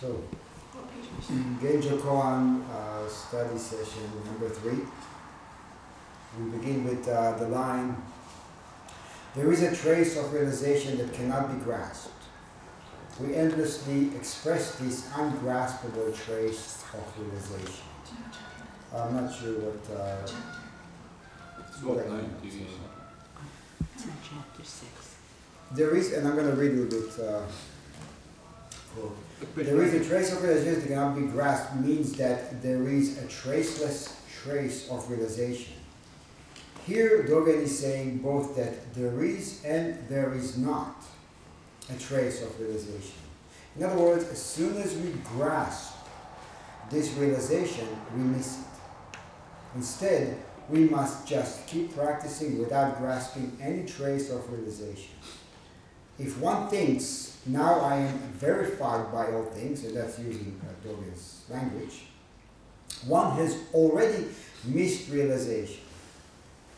So, Genjo Koan uh, study session number three. We begin with uh, the line There is a trace of realization that cannot be grasped. We endlessly express this ungraspable trace of realization. I'm not sure what. Uh, What line means. do? It's in chapter six. There is, and I'm going to read a little bit. Uh, quote. There is a trace of realization that cannot be grasped means that there is a traceless trace of realization. Here, Dogen is saying both that there is and there is not a trace of realization. In other words, as soon as we grasp this realization, we miss it. Instead, we must just keep practicing without grasping any trace of realization. If one thinks, now I am verified by all things, and that's using uh, Dogen's language, one has already missed realization.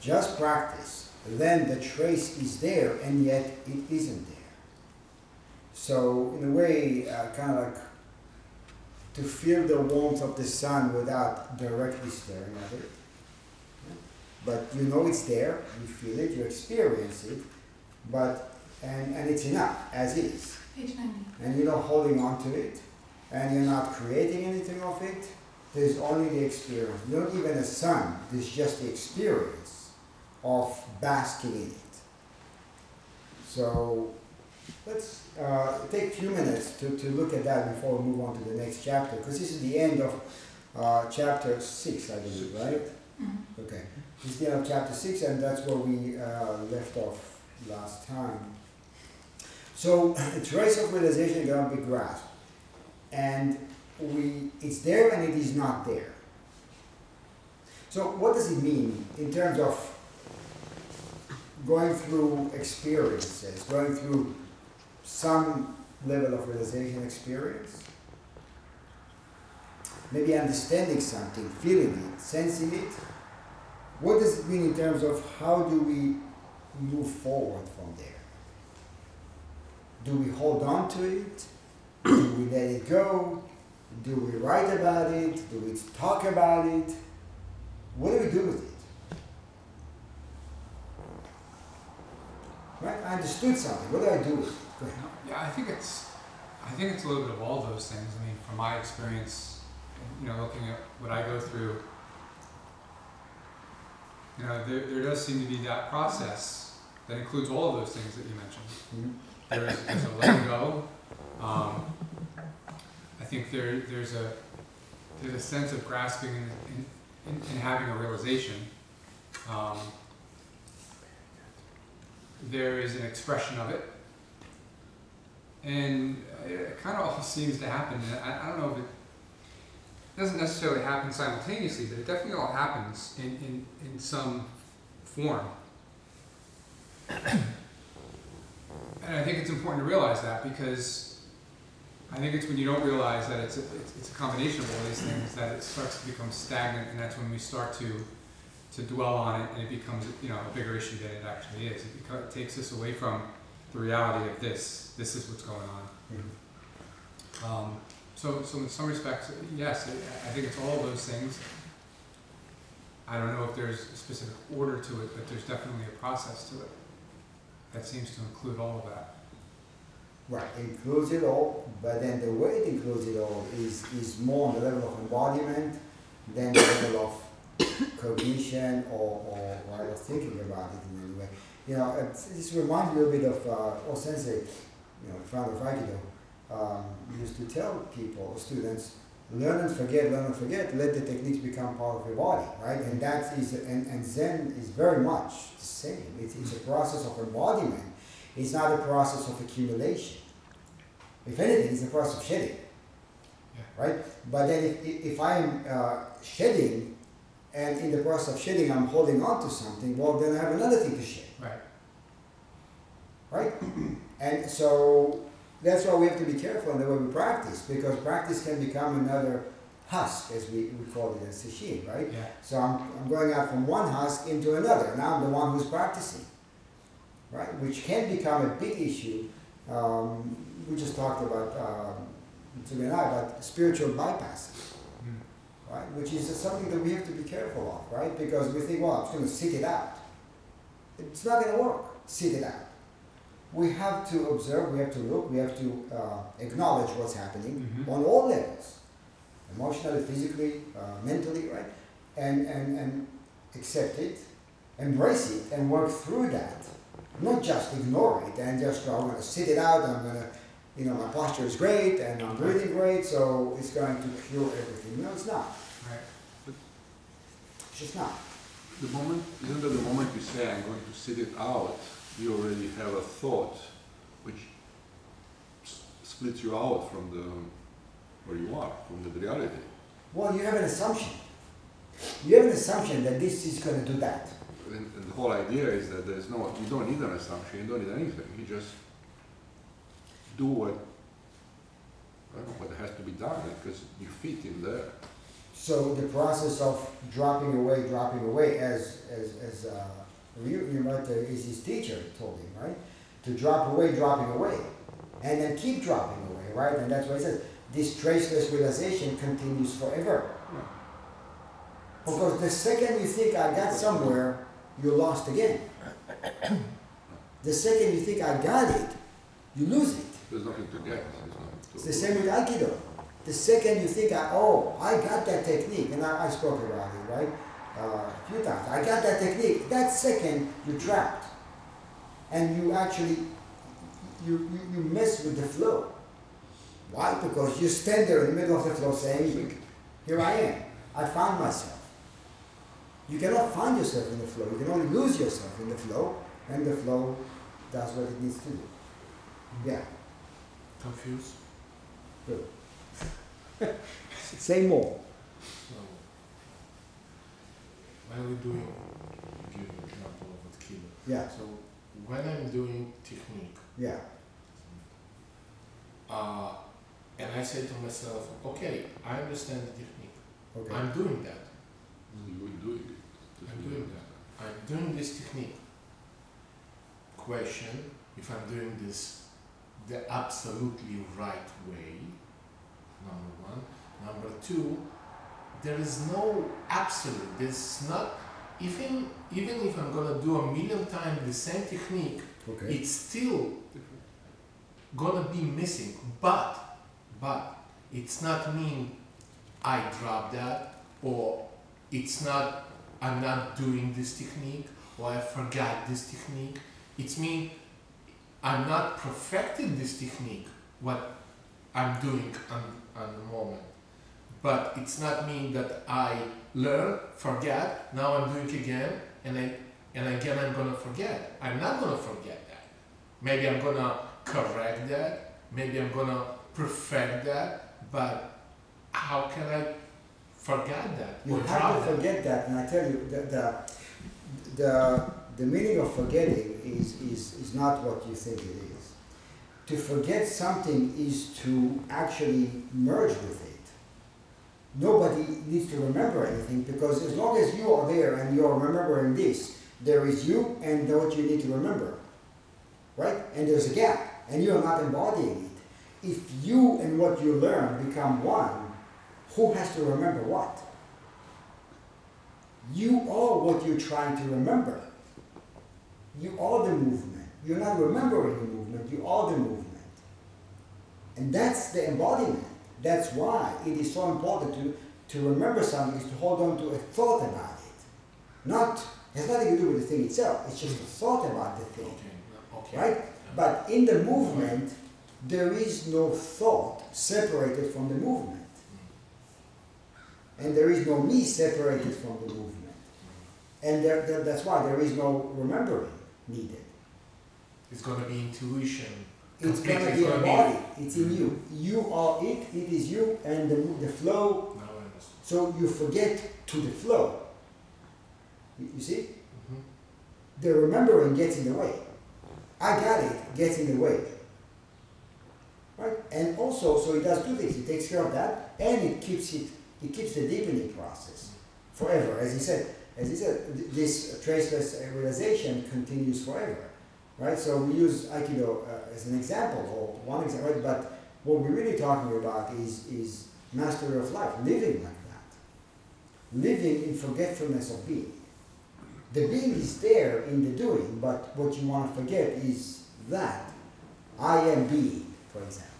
Just practice, then the trace is there, and yet it isn't there. So, in a way, uh, kind of like to feel the warmth of the sun without directly staring at it. But you know it's there, you feel it, you experience it, but and, and it's enough as is. And you're not holding on to it, and you're not creating anything of it. There's only the experience. Not even a sun, there's just the experience of basking in it. So let's uh, take a few minutes to, to look at that before we move on to the next chapter, because this is the end of uh, chapter 6, I believe, right? Mhm. Okay. This is the end of chapter 6, and that's where we uh, left off last time. So, the trace of realization cannot be grasped. And we, it's there and it is not there. So, what does it mean in terms of going through experiences, going through some level of realization experience? Maybe understanding something, feeling it, sensing it. What does it mean in terms of how do we move forward from there? Do we hold on to it? Do we let it go? Do we write about it? Do we talk about it? What do we do with it? Right? I understood something. What do I do with it? Go ahead. Yeah, I think it's, I think it's a little bit of all those things. I mean, from my experience, you know, looking at what I go through, you know, there, there does seem to be that process that includes all of those things that you mentioned. Mhm. There's, there's a letting go. Um, I think there, there's a, there's a sense of grasping and, and, and, having a realization. Um, there is an expression of it, and it kind of all seems to happen. I, I don't know if it doesn't necessarily happen simultaneously, but it definitely all happens in, in, in some form. And I think it's important to realize that because I think it's when you don't realize that it's a, it's, it's a combination of all these things that it starts to become stagnant, and that's when we start to to dwell on it, and it becomes you know a bigger issue than it actually is. It, it takes us away from the reality of this. This is what's going on. Mhm. Um, so, so in some respects, yes, I I think it's all of those things. I don't know if there's a specific order to it, but there's definitely a process to it that seems to include all of that. Right, it includes it all, but then the way it includes it all is, is more on the level of embodiment than the level of cognition or, or, or thinking about it in any way. You know, this reminds me a bit of uh, O Sensei, you know, founder of Aikido, um, used to tell people, students, learn and forget, learn and forget, let the techniques become part of your body, right? And that is, and, and Zen is very much the same. It's, it's a process of embodiment. It's not a process of accumulation. If anything, it's a process of shedding. Yeah. Right? But then if, if if I'm uh, shedding, and in the process of shedding I'm holding on to something, well, then I have another thing to shed. Right. Right? and so that's why we have to be careful in the way we practice, because practice can become another husk, as we, we call it in Sesshin, right? Yeah. So I'm, I'm going out from one husk into another. Now I'm the one who's practicing, right? Which can become a big issue. Um, we just talked about um, Tsugi and I, but spiritual bypasses, Mm. right? Which is something that we have to be careful of, right? Because we think, well, I'm just going to sit it out. It's not going to work. Sit it out. We have to observe, we have to look, we have to uh, acknowledge what's happening Mhm. on all levels emotionally, physically, uh, mentally, right? And, and, and accept it, embrace it, and work through that. Not just ignore it and just go, I'm going to sit it out, I'm going to, you know, my posture is great and I'm breathing great, so it's going to cure everything. No, it's not. Right. It's just not. The moment, isn't that the moment you say, I'm going to sit it out, you already have a thought which splits you out from the, where you are, from the reality. Well, you have an assumption. You have an assumption that this is going to do that. And, and the whole idea is that there's no, you don't need an assumption, you don't need anything, you just do what, I don't know, what has to be done, because you fit in there. So the process of dropping away, dropping away, as as as uh, you, you might uh, is his teacher told him, right? To drop away, dropping away, and then keep dropping away, right? And that's why he says this traceless realization continues forever. Because the second you think I got somewhere, you're lost again. the second you think I got it, you lose it. There's nothing to get, to. It's the same with Aikido. The second you think, I, oh, I got that technique, and I, I spoke about it, right? Uh, a few times. I got that technique. That second, you're trapped. And you actually, you, you, you mess with the flow. Why? Because you stand there in the middle of the flow saying, here I am. I found myself. You cannot find yourself in the flow. You can only lose yourself in the flow, and the flow does what it needs to do. Yeah. confused. Good. Say more. So, while we're doing, give an example of what kilo. Yeah, So, when I'm doing technique, yeah, uh, and I say to myself, okay, I understand the technique. okay. I'm doing that. You will do it. I'm doing that. I'm doing this technique. Question: If I'm doing this the absolutely right way, number one. Number two, there is no absolute. There's not even even if I'm gonna do a million times the same technique, Okay. it's still gonna be missing. But but it's not mean I drop that or it's not I'm not doing this technique or I forgot this technique. It's mean I'm not perfecting this technique, what I'm doing on, on the moment. But it's not mean that I learn, forget, now I'm doing again, and I and again I'm gonna forget. I'm not gonna forget that. Maybe I'm gonna correct that, maybe I'm gonna perfect that, but how can I forget that You have to that? forget that, and I tell you, the, the, the, the meaning of forgetting is, is, is not what you think it is. To forget something is to actually merge with it. Nobody needs to remember anything because as long as you are there and you're remembering this, there is you and what you need to remember. Right? And there's a gap, and you are not embodying it. If you and what you learn become one, who has to remember what? You are what you're trying to remember. You are the movement. You're not remembering the movement, you are the movement. And that's the embodiment. That's why it is so important to, to remember something is to hold on to a thought about it. Not, it has nothing to do with the thing itself, it's just a thought about the thing. Okay, okay. Right? But in the movement, there is no thought separated from the movement. And there is no me separated from the movement. And there, there- that's why there is no remembering needed. It's gonna be intuition. It's gonna it's be gonna. It's in you. You are it. It is you, and the, the flow. So you forget to the flow. You, you see, Mhm. the remembering gets in the way. I got it. Gets in the way. Right? And also, so it does two things. It takes care of that, and it keeps it. It keeps the deepening process forever. As he said, as he said, this traceless realization continues forever. Right? So we use Aikido uh, as an example, or one example, right? but What we're really talking about is, is mastery of life, living like that. Living in forgetfulness of being. The being is there in the doing, but what you want to forget is that I am being, for example.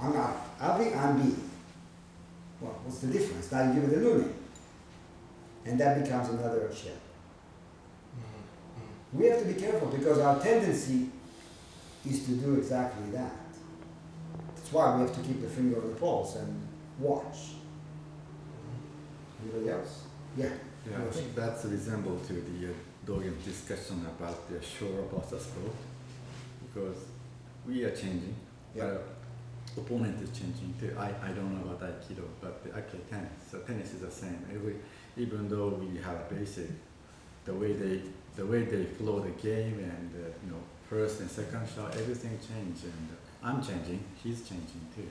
I'm not Avi, I'm being. Well, what's the difference? Now you give it a new name. And that becomes another shell. We have to be careful because our tendency is to do exactly that. That's why we have to keep the finger on the pulse and watch. Anybody else? Yeah. Yeah, I think that's resemble to the uh, Dogen's discussion about the shore versus boat, because we are changing, Yeah. but opponent is changing too. I, I don't know about Aikido, but I play tennis, so tennis is the same. Every, even though we have basic, the way they the way they flow the game and uh, you know first and second shot, everything change, and uh, I'm changing, he's changing too.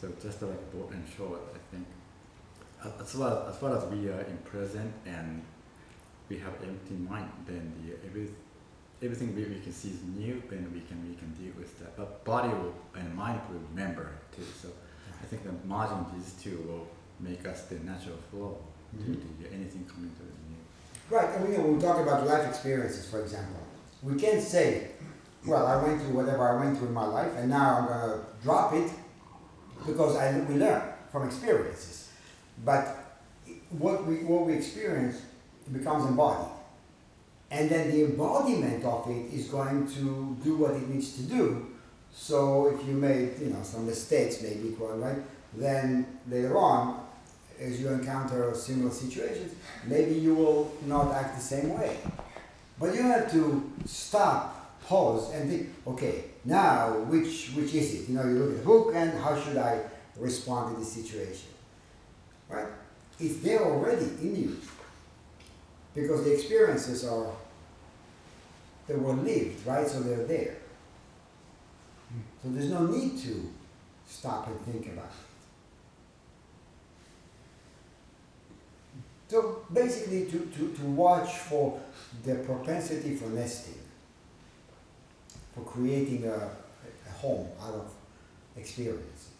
So just like boat and short, I think as- as far as far as we are in present and we have empty mind, then the every everything we, we can see is new, then we can we can deal with that. But body will, and mind will remember too. So I think the merging these two will make us the natural flow to Mhm. the anything coming to the. Right, and we, when we talk about life experiences, for example, we can't say, well, I went through whatever I went through in my life, and now I'm going to drop it because I, we learn from experiences. But what we, what we experience becomes embodied. And then the embodiment of it is going to do what it needs to do. So if you made, you know, some mistakes, maybe, right? Then later on, as you encounter similar situations, maybe you will not act the same way. But you have to stop, pause, and think, okay, now which which is it? You know, you look at the book and how should I respond to this situation? Right? It's there already in you. Because the experiences are they were lived, right? So they're there. So there's no need to stop and think about it. So basically, to, to, to watch for the propensity for nesting, for creating a, a home out of experiences.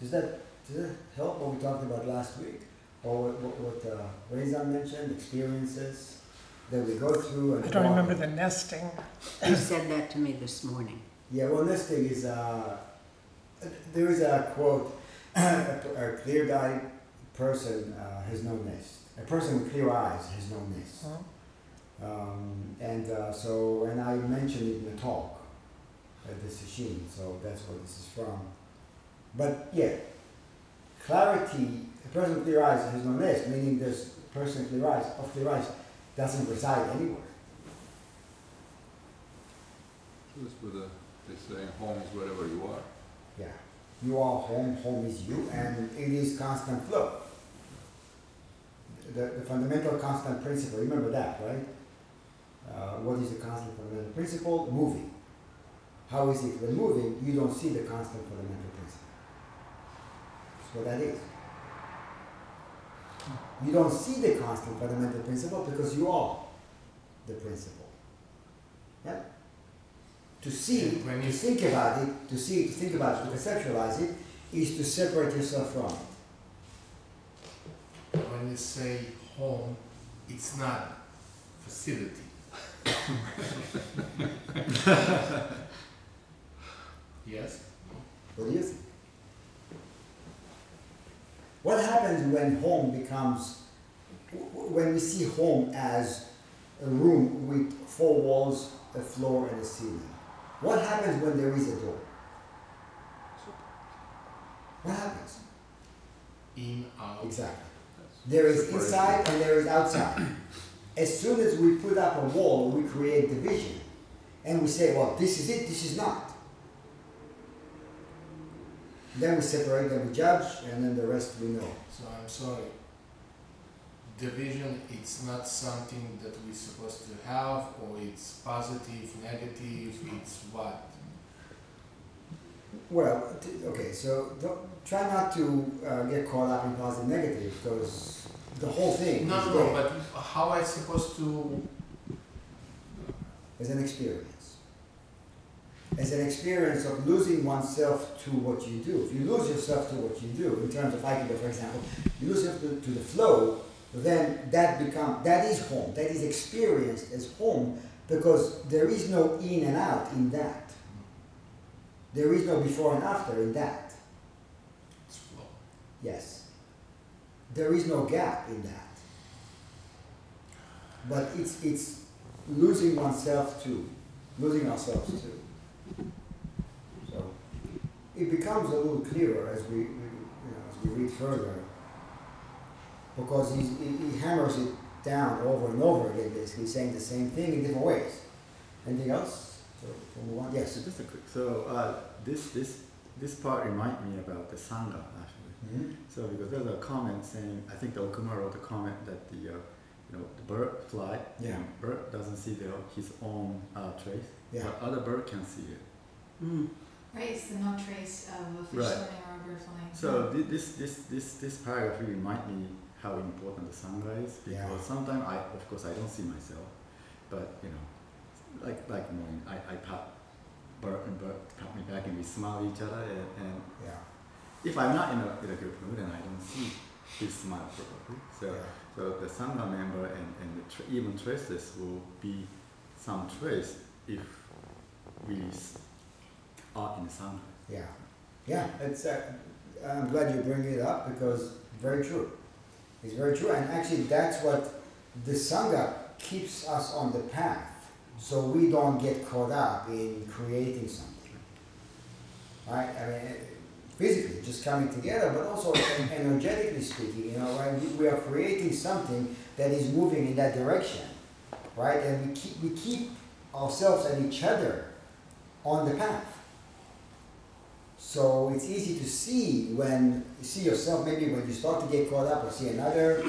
Does that, does that help what we talked about last week? Or what, what, what uh, Reza mentioned, experiences that we go through and I don't walk- remember the nesting. You said that to me this morning. Yeah, well, nesting is, uh, there is a quote, a, a clear-eyed person uh, has no nest. A person with clear eyes has no nest. Huh? Um, and uh, so, and I mentioned it in the talk at the Sesshin, so that's where this is from. But yeah, clarity, a person with clear eyes has no nest, meaning this person with clear eyes, of clear eyes doesn't reside anywhere. That's what the, they say, home is wherever you are. Yeah. You are home, home is you, and it is constant flow. The, the fundamental constant principle, remember that, right? Uh, what is the constant fundamental principle? Moving. How is it when moving, you don't see the constant fundamental principle? That's what that is. You don't see the constant fundamental principle because you are the principle. Yeah? To see, When to you- think about it, to see, to think about it, to conceptualize it, is to separate yourself from it. When you say home, it's not facility. yes? What do you think? What happens when home becomes, when we see home as a room with four walls, a floor, and a ceiling? What happens when there is a door? What happens? In, out. Exactly. There is inside and there is outside. As soon as we put up a wall, we create division. And we say, well, this is it, this is not. Then we separate, then we judge, and then the rest we know. So I'm sorry. Division, it's not something that we're supposed to have, or it's positive, negative, it's what? Well, okay, so don't, try not to uh, get caught up in positive negative because the whole thing No, is no, there but how I supposed to, as an experience. as an experience of losing oneself to what you do. If you lose yourself to what you do, in terms of Aikido, for example, you lose yourself to, to the flow, then that become that is home. That is experienced as home because there is no in and out in that. There is no before and after in that. Yes. There is no gap in that. But it's it's losing oneself to, losing ourselves to. So it becomes a little clearer as we, you know, as we read further. Because he, he hammers it down over and over again, basically saying the same thing in different ways. Anything else? So Yes. just a quick, so, uh, this, this, this part remind me about the Sangha, actually. Mhm. So because there's a comment saying, I think the Okuma wrote a comment that the, uh, you know, the bird fly, Yeah. and bird doesn't see their, his own uh, trace, Yeah. but other bird can see it. Mm. Right, it's the no trace of a fish Right. swimming or a bird flying. So thi- this, this, this, this paragraph really remind me how important the Sangha is Yeah. because sometimes I, of course, I don't see myself, but you know, like like morning, I, I pat bird and bird pat me back and we smile at each other and, and Yeah. If I'm not in a, in a good mood and I don't see his smile probably. So, Yeah. so the Sangha member and, and the tr even traces will be some trace if we are in Sangha. Yeah, yeah, it's, uh, I'm glad you bring it up because very true. It's very true, and actually that's what the Sangha keeps us on the path so we don't get caught up in creating something. Right? I mean, physically, just coming together, but also energetically speaking, you know, right? We, we are creating something that is moving in that direction, right? And we keep, we keep ourselves and each other on the path. So it's easy to see when you see yourself, maybe when you start to get caught up or see another,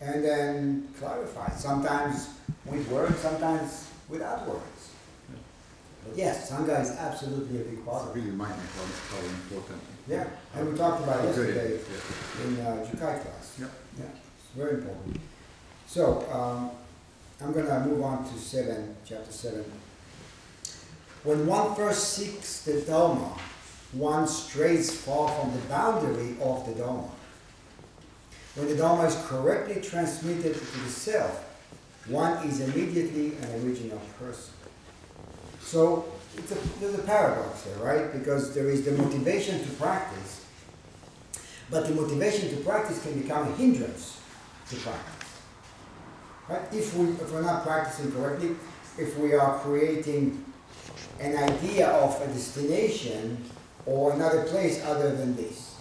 and then clarify. Sometimes with words, sometimes without words. But yes, Sangha is absolutely a big part of it really remind me how, how important. Yeah, and we talked about it good yesterday yeah. in uh, Jukai class. Yep. Yeah, it's very important. So, um, I'm gonna move on to seven, chapter seven. When one first seeks the Dharma, one strays far from the boundary of the Dharma. When the Dharma is correctly transmitted to the self, one is immediately an original person. So a, there's a paradox there, right? Because there is the motivation to practice, but the motivation to practice can become a hindrance to practice. Right? If, we, if we're not practicing correctly, if we are creating an idea of a destination or another place other than this.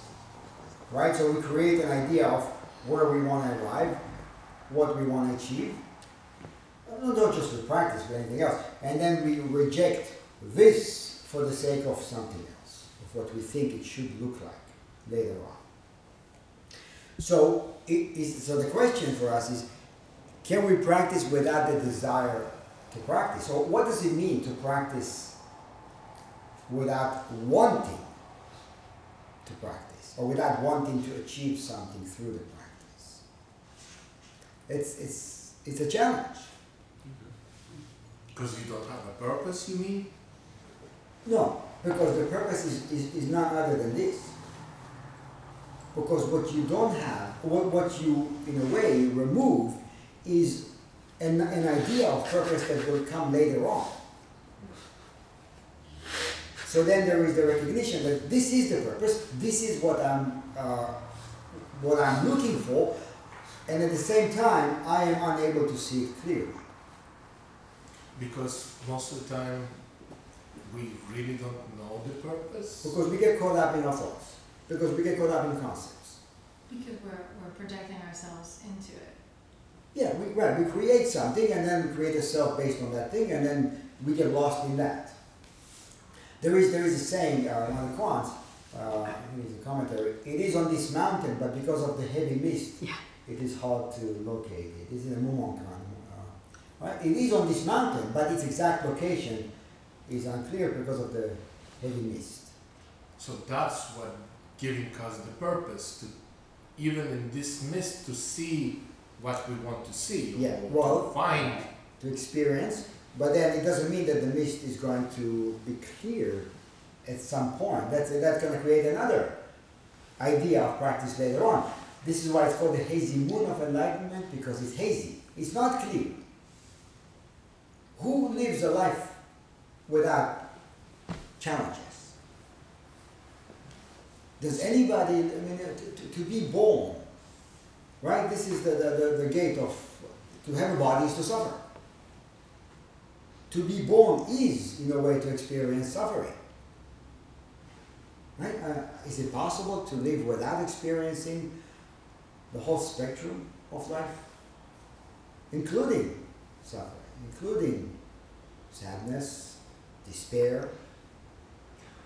Right? So we create an idea of where we want to arrive, what we want to achieve. No, Not just with practice, but anything else. And then we reject this for the sake of something else, of what we think it should look like later on. So, so the question for us is, can we practice without the desire to practice? So what does it mean to practice without wanting to practice, or without wanting to achieve something through the practice? It's, it's, it's a challenge. Because you don't have a purpose, you mean? No, because the purpose is, is, is none other than this. Because what you don't have, what, what you, in a way, remove is an, an idea of purpose that will come later on. So then there is the recognition that this is the purpose, this is what I'm, uh, what I'm looking for, and at the same time, I am unable to see it clearly. Because most of the time we really don't know the purpose. Because we get caught up in our thoughts, because we get caught up in concepts. Because we're, we're projecting ourselves into it. Yeah, we, right, we create something and then we create a self based on that thing and then we get lost in that. There is, there is a saying, uh, one of the koans, uh, I think it's a commentary, it is on this mountain, but because of the heavy mist, Yeah. it is hard to locate it. It's in a Mumonkan. Right? It is on this mountain, but its exact location is unclear because of the heavy mist. So that's what giving us the purpose to even in this mist to see what we want to see Yeah, well- to find To experience, But then it doesn't mean that the mist is going to be clear at some point. That's, that's going to create another idea of practice later on. This is why it's called the hazy moon of enlightenment because it's hazy. It's not clear. Who lives a life without challenges? Does anybody, I mean, to, to, to be born, right? This is the, the, the, the gate of, to have a body is to suffer. To be born is, in a way, to experience suffering. Right? Uh, is it possible to live without experiencing the whole spectrum of life? Including suffering, including sadness, despair.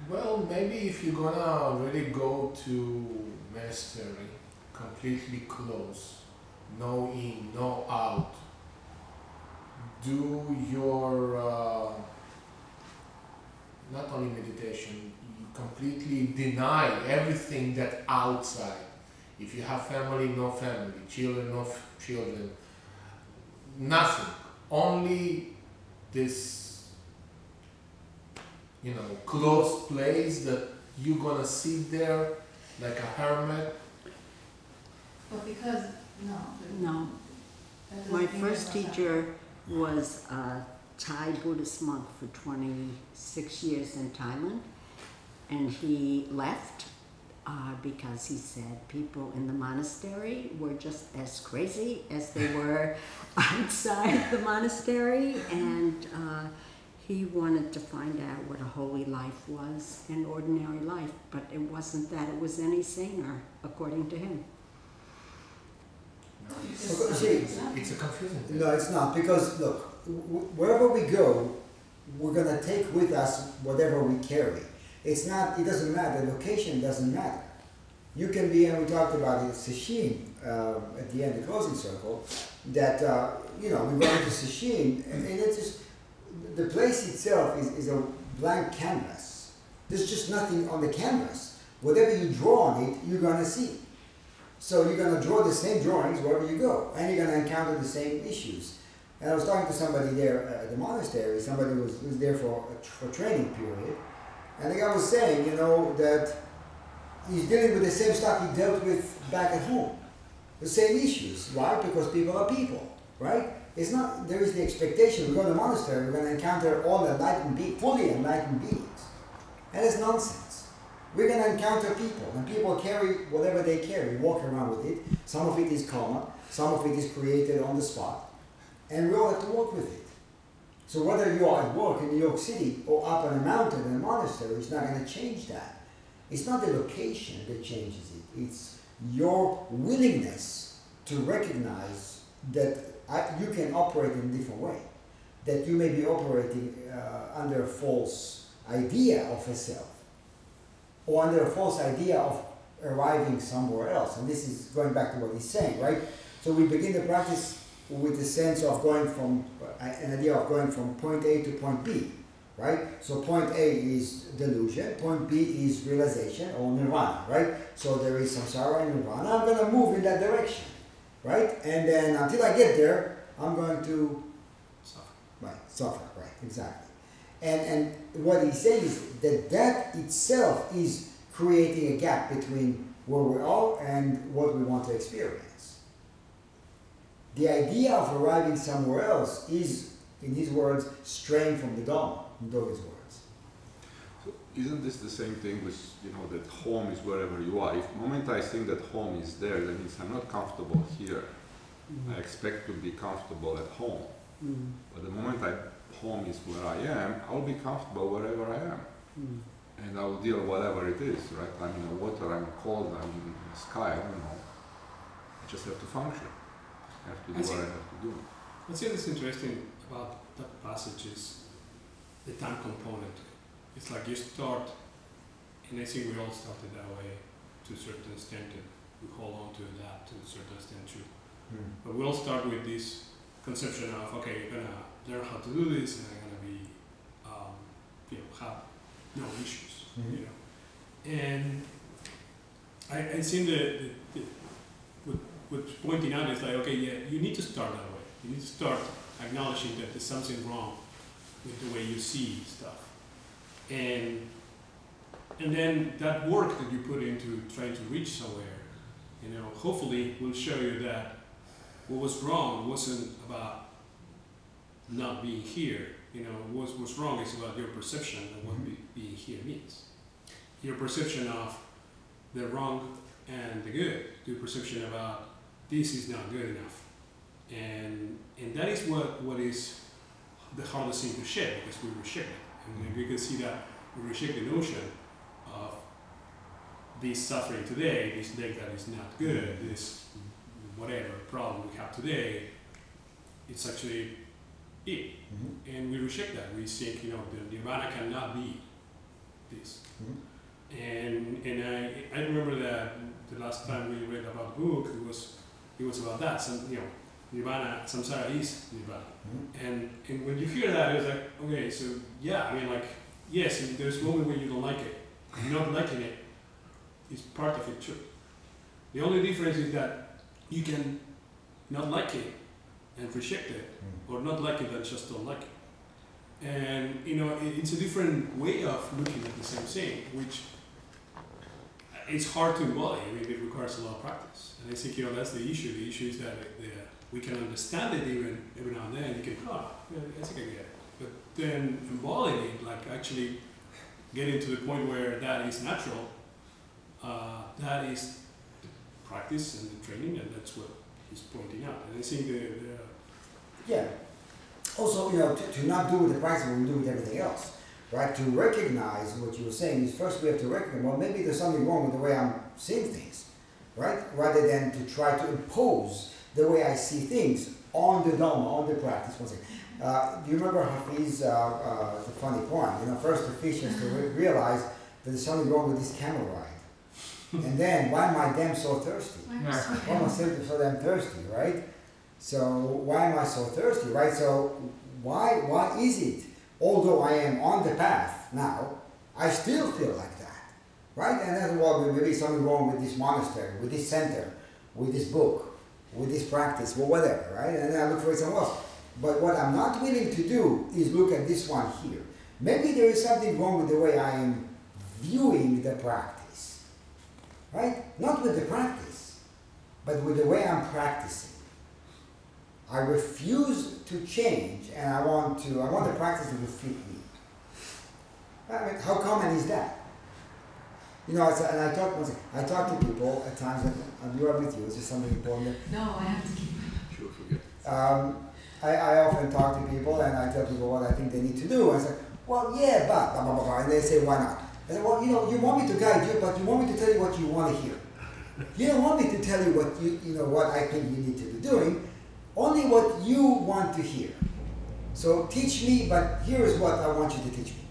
Well, maybe if you're gonna really go to mastery, completely close, no in, no out, do your uh, not only meditation, you completely deny everything that outside. If you have family, no family, children, no children, nothing. Only this, you know, closed place that you're gonna sit there like a hermit. But because, no. No, my first there's no teacher was a Thai Buddhist monk for 26 years in Thailand, and he left uh, because he said people in the monastery were just as crazy as they were outside the monastery, and uh, he wanted to find out what a holy life was, an ordinary life, but it wasn't that it was any saner, according to him. Because Okay, see. It's a confusing thing. No, it's not, because look, wherever we go, we're gonna take with us whatever we carry. It's not, it doesn't matter, the location doesn't matter. You can be, and we talked about it, Sesshin, uh, at the end, the closing circle, that, uh, you know, we go into Sesshin, and, and it's just, the place itself is, is a blank canvas. There's just nothing on the canvas. Whatever you draw on it, you're gonna see. So you're gonna draw the same drawings wherever you go, and you're gonna encounter the same issues. And I was talking to somebody there uh, at the monastery, somebody who was, who was there for a for training period, and the guy was saying, you know, that he's dealing with the same stuff he dealt with back at home, the same issues. Why? Because people are people, right? It's not. There is the expectation. We go to the monastery, we're gonna encounter all enlightened, be- fully enlightened beings, and nonsense. We're going to encounter people, and people carry whatever they carry, walk around with it. Some of it is karma, some of it is created on the spot, and we all have to work with it. So whether you are at work in New York City or up on a mountain in a monastery, it's not going to change that. It's not the location that changes it. It's your willingness to recognize that I, you can operate in a different way. That you may be operating uh, under a false idea of a self or under a false idea of arriving somewhere else. And this is going back to what he's saying, right? So we begin the practice with the sense of going from uh, an idea of going from point A to point B, right? So point A is delusion, point B is realization or nirvana, right? So there is samsara and nirvana. I'm going to move in that direction, right? And then until I get there, I'm going to Suffer. Right, suffer, right, exactly. And, and what he's saying is that that itself is creating a gap between where we are and what we want to experience. The idea of arriving somewhere else is, in his words, straying from the Dharma, in Dogen's words. So isn't this the same thing with, you know, that home is wherever you are? If the moment I think that home is there, that means I'm not comfortable here. I expect to be comfortable at home. Mm, But the moment I home is where I am, I'll be comfortable wherever I am. mm. And I'll deal whatever it is, right? I'm in the water, I'm cold, I'm in the sky, I don't know. I just have to function. I have to do see. what I have to do. What's that's interesting about that passage is the time component. It's like you start, and I think we all started that way to a certain extent, and we hold on to that to a certain extent too. But we all start with this conception of, okay, you're gonna learn how to do this, and I'm gonna be, um, you know, have no issues, Mhm. you know. And I, I think the, the, the what, what's pointing out is like, okay, yeah, you need to start that way. You need to start acknowledging that there's something wrong with the way you see stuff. And and then that work that you put into trying to reach somewhere, you know, hopefully will show you that what was wrong wasn't about not being here. You know, what's, was wrong is about your perception of what be, being here means. Your perception of the wrong and the good. Your perception about this is not good enough. And and that is what, what is the hardest thing to shake because we reject it. And we can see that we reject the notion of this suffering today, this leg that is not good, this whatever problem we have today, it's actually it. Mhm. And we reject that. We think, you know, the nirvana cannot be this. Mhm. And and I I remember that the last time we read about the book, it was it was about that. Some you know, nirvana, samsara is nirvana. Mhm. And and when you hear that, it's like, okay, so yeah, I mean, like, yes, there's a moment where you don't like it. Not liking it is part of it too. The only difference is that you can not like it and reject it, Mhm. or not like it and just don't like it. And you know, it, it's a different way of looking at the same thing, which it's hard to embody. I mean, it requires a lot of practice. And I think you know that's the issue. The issue is that the, we can understand it even every now and then. You can, oh, yeah, I think I get it. But then embodying it, like actually getting to the point where that is natural, uh, that is the practice and the training, and that's what he's pointing out. And I think the, the Yeah. Also, you know, to, to not do with the practice we do with everything else, right? To recognize what you were saying is first we have to recognize, well, maybe there's something wrong with the way I'm seeing things, right? Rather than to try to impose the way I see things on the Dharma, on the practice. One second. Uh, do you remember Hafiz, uh, uh, the funny point? You know, first the fish has to re- realize that there's something wrong with this camel ride. and then, why am I damn so thirsty? I'm Yeah. sorry. Why am I so, so damn thirsty, right? So why am I so thirsty, right? So why why is it, although I am on the path now, I still feel like that, right? And that's well, maybe something wrong with this monastery, with this center, with this book, with this practice, well, whatever, right? And then I look for somewhere else. But what I'm not willing to do is look at this one here. Maybe there is something wrong with the way I am viewing the practice, right? Not with the practice, but with the way I'm practicing. I refuse to change, and I want to. I want the practice to fit me. I mean, how common is that? You know, it's, and I talk. one second, I talk to people at times, and I'll be with you. Is this something important? No, I have to keep. Sure, forget. Um, I, I often talk to people, and I tell people what I think they need to do. I say, well, yeah, but blah blah blah, blah. and they say, why not? I say, well, you know, you want me to guide you, but you want me to tell you what you want to hear. You don't want me to tell you what you, you know, what I think you need to be doing. Only what you want to hear. So teach me, but here is what I want you to teach me.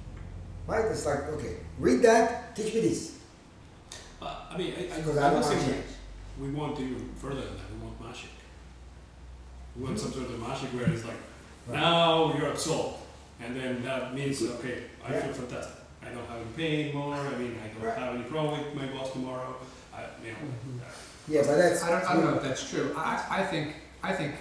Right? It's like, okay, read that, teach me this. Uh, I mean, I, I, Because I I don't don't want think change. we, we want even further than that. We want magic. We want some sort of magic where it's like, Right. now you're absolved. And then that means, okay, I Yeah. feel fantastic. I don't have any pain anymore. I mean, I don't Right. have any problem with my boss tomorrow. I, you know, Yeah, but that's. I don't, I don't know if that's true. I, I think, I think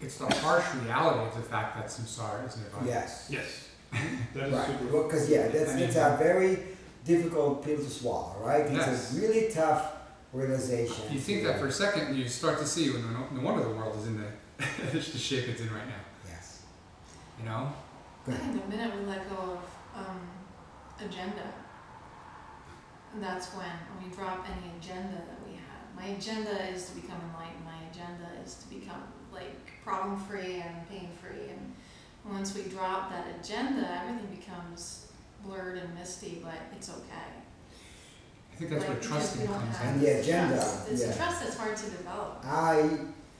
it's the harsh reality of the fact that samsara is nirvana. Yes. yes. That is Right, super. because yeah, that's, I mean- that's a very difficult pill to swallow, right? It's Yes. a really tough realization. You think that for a second, you start to see, when no, no wonder the world is in the, the shape it's in right now, Yes. you know? Go I think the minute we let go of um, agenda, that's when we drop any agenda that we have. My agenda is to become enlightened. My agenda is to become like problem free and pain free. And once we drop that agenda, everything becomes blurred and misty, but it's okay. I think that's Like, where because trusting comes in. the agenda, trust. It's yeah. a trust that's hard to develop. I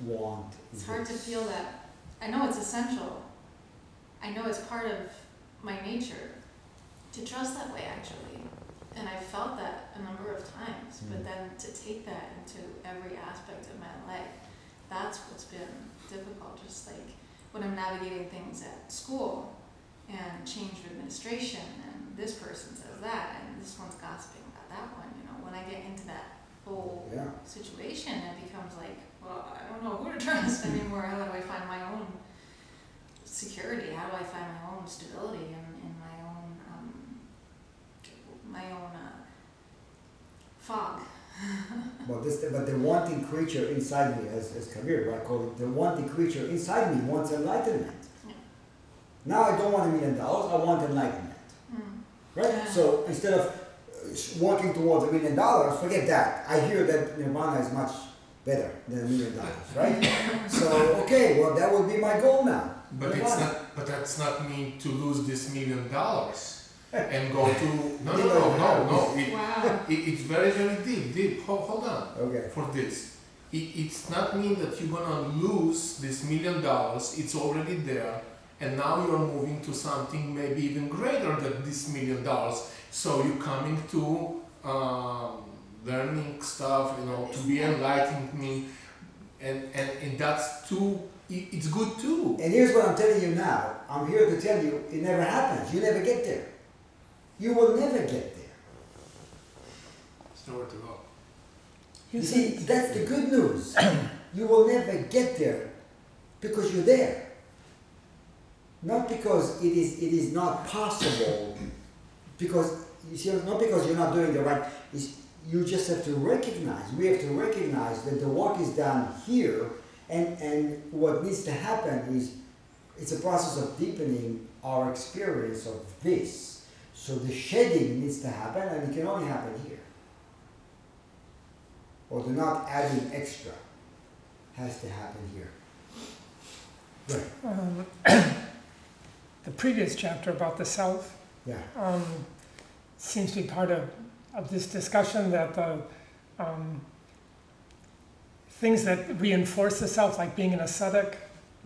want. It's hard to feel that. I know it's essential. I know it's part of my nature to trust that way, actually. And I've felt that a number of times. Mm. But then to take that into every aspect of my life, that's what's been difficult. Just like when I'm navigating things at school and change of administration, and this person says that, and this one's gossiping about that one. You know, when I get into that whole Yeah. situation, it becomes like, well, I don't know who to trust anymore. How do I find my own security? How do I find my own stability in, in my own, um, my own, uh, fog? But this, but the wanting creature inside me, as, as Kabir, right, called it, the wanting creature inside me wants enlightenment. Yeah. Now I don't want a million dollars, I want enlightenment. Mm. Right? Yeah. So instead of uh, s- walking towards a million dollars, forget that. I hear that nirvana is much better than a million dollars, right? so okay, well that would be my goal now. But it's not. But that's not mean to lose this million dollars and go to no no no no no. It, Wow. it, it's very very deep deep. Hold, hold on. Okay. for this. It, it's not mean that you're gonna lose this million dollars, it's already there, and now you're moving to something maybe even greater than this million dollars. So you're coming to um, learning stuff, you know, to be enlightened, me, and, and, and that's too, it's good too. And here's what I'm telling you now. I'm here to tell you it never happens. You never get there. You will never get there. It's nowhere to go. You see, that's the good news. you will never get there because you're there. Not because it is it is not possible. Because you see, not because you're not doing the right. It's, you just have to recognize. We have to recognize that the work is done here, and and what needs to happen is it's a process of deepening our experience of this. So the shedding needs to happen, and it can only happen here or the not adding extra has to happen here. Right. Um, the previous chapter about the self Yeah. um, seems to be part of, of this discussion that the um, things that reinforce the self, like being an ascetic,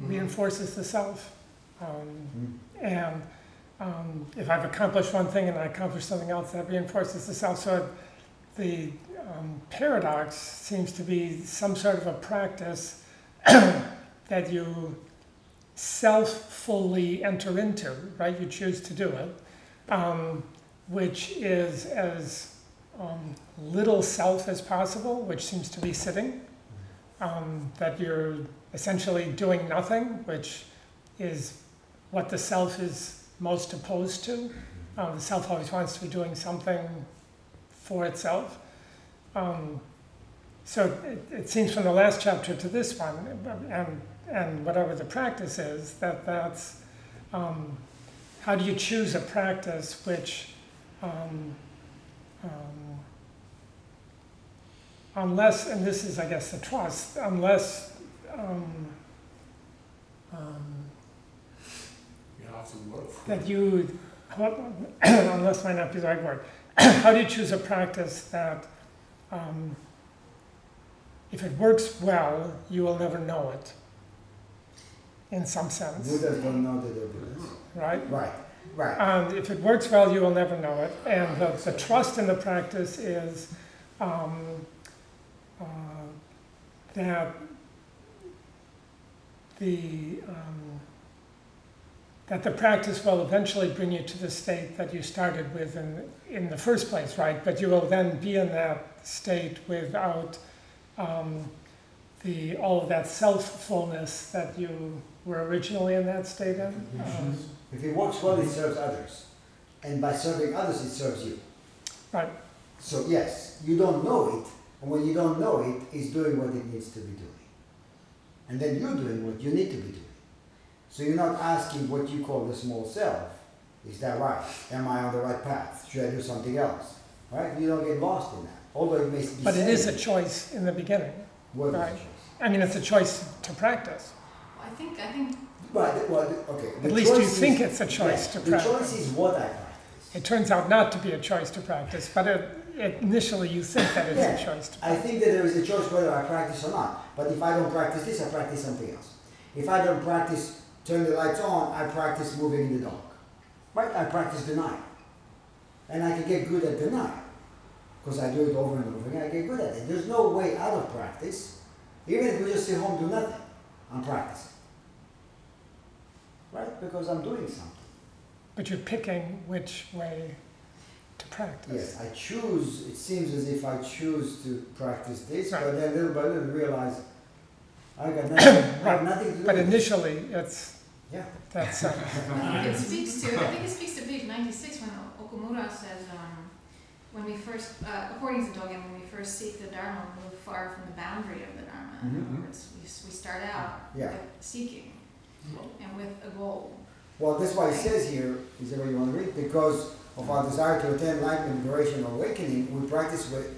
Mhm. reinforces the self. Um, Mm. and um, if I've accomplished one thing and I accomplish something else, that reinforces the self. So the um, paradox seems to be some sort of a practice that you self fully enter into, right? You choose to do it, um, which is as um, little self as possible, which seems to be sitting. Um, that you're essentially doing nothing, which is what the self is most opposed to. Um, the self always wants to be doing something for itself. Um, so it, it seems from the last chapter to this one, and, and whatever the practice is, that that's um, how do you choose a practice which, um, um, unless, and this is, I guess, the trust, unless to work for that you, unless might not be the right word, how do you choose a practice that, um, if it works well, you will never know it, in some sense, Buddhas don't know that they're Buddhas. right? Right, right. And if it works well, you will never know it. And the, the trust in the practice is um, uh, that the um, that the practice will eventually bring you to the state that you started with in in the first place, right? But you will then be in that state without um, the all of that self-fullness that you were originally in that state in. Um, If it works well, it serves others. And by serving others, it serves you. Right. So, yes, you don't know it. And when you don't know it, it's doing what it needs to be doing. And then you're doing what you need to be doing. So you're not asking what you call the small self. Is that right? Am I on the right path? Should I do something else? Right? You don't get lost in that. Although it may be But it is a choice in the beginning. what is the right. choice? I mean, it's a choice to practice. I think, I think, But, well, okay. the At least you is- think it's a choice yeah, to practice. The choice is what I practice. It turns out not to be a choice to practice, but it, it, initially you think that it's Yeah. a choice to I think that there is a choice whether I practice or not. But if I don't practice this, I practice something else. If I don't practice turn the lights on, I practice moving in the dark. Right? I practice denial. And I can get good at denial. Because I do it over and over again, I get good at it. There's no way out of practice. Even if we just sit home and do nothing, I'm practicing. Right? Because I'm doing something. But you're picking which way to practice. Yes, I choose, it seems as if I choose to practice this, Right. but then little by little realize I got nothing, I have nothing to do But initially, it's Yeah. That's, uh, I think it speaks to, I think it speaks to page ninety-six when Okumura says, um, when we first, uh, according to Dogen, when we first seek the Dharma, we move far from the boundary of the Dharma. In other words, we, we start out Yeah. with seeking and with a goal. Well, that's why it says here, is that what you want to read? Because of our desire to attain enlightenment, liberation, or awakening, we practice with,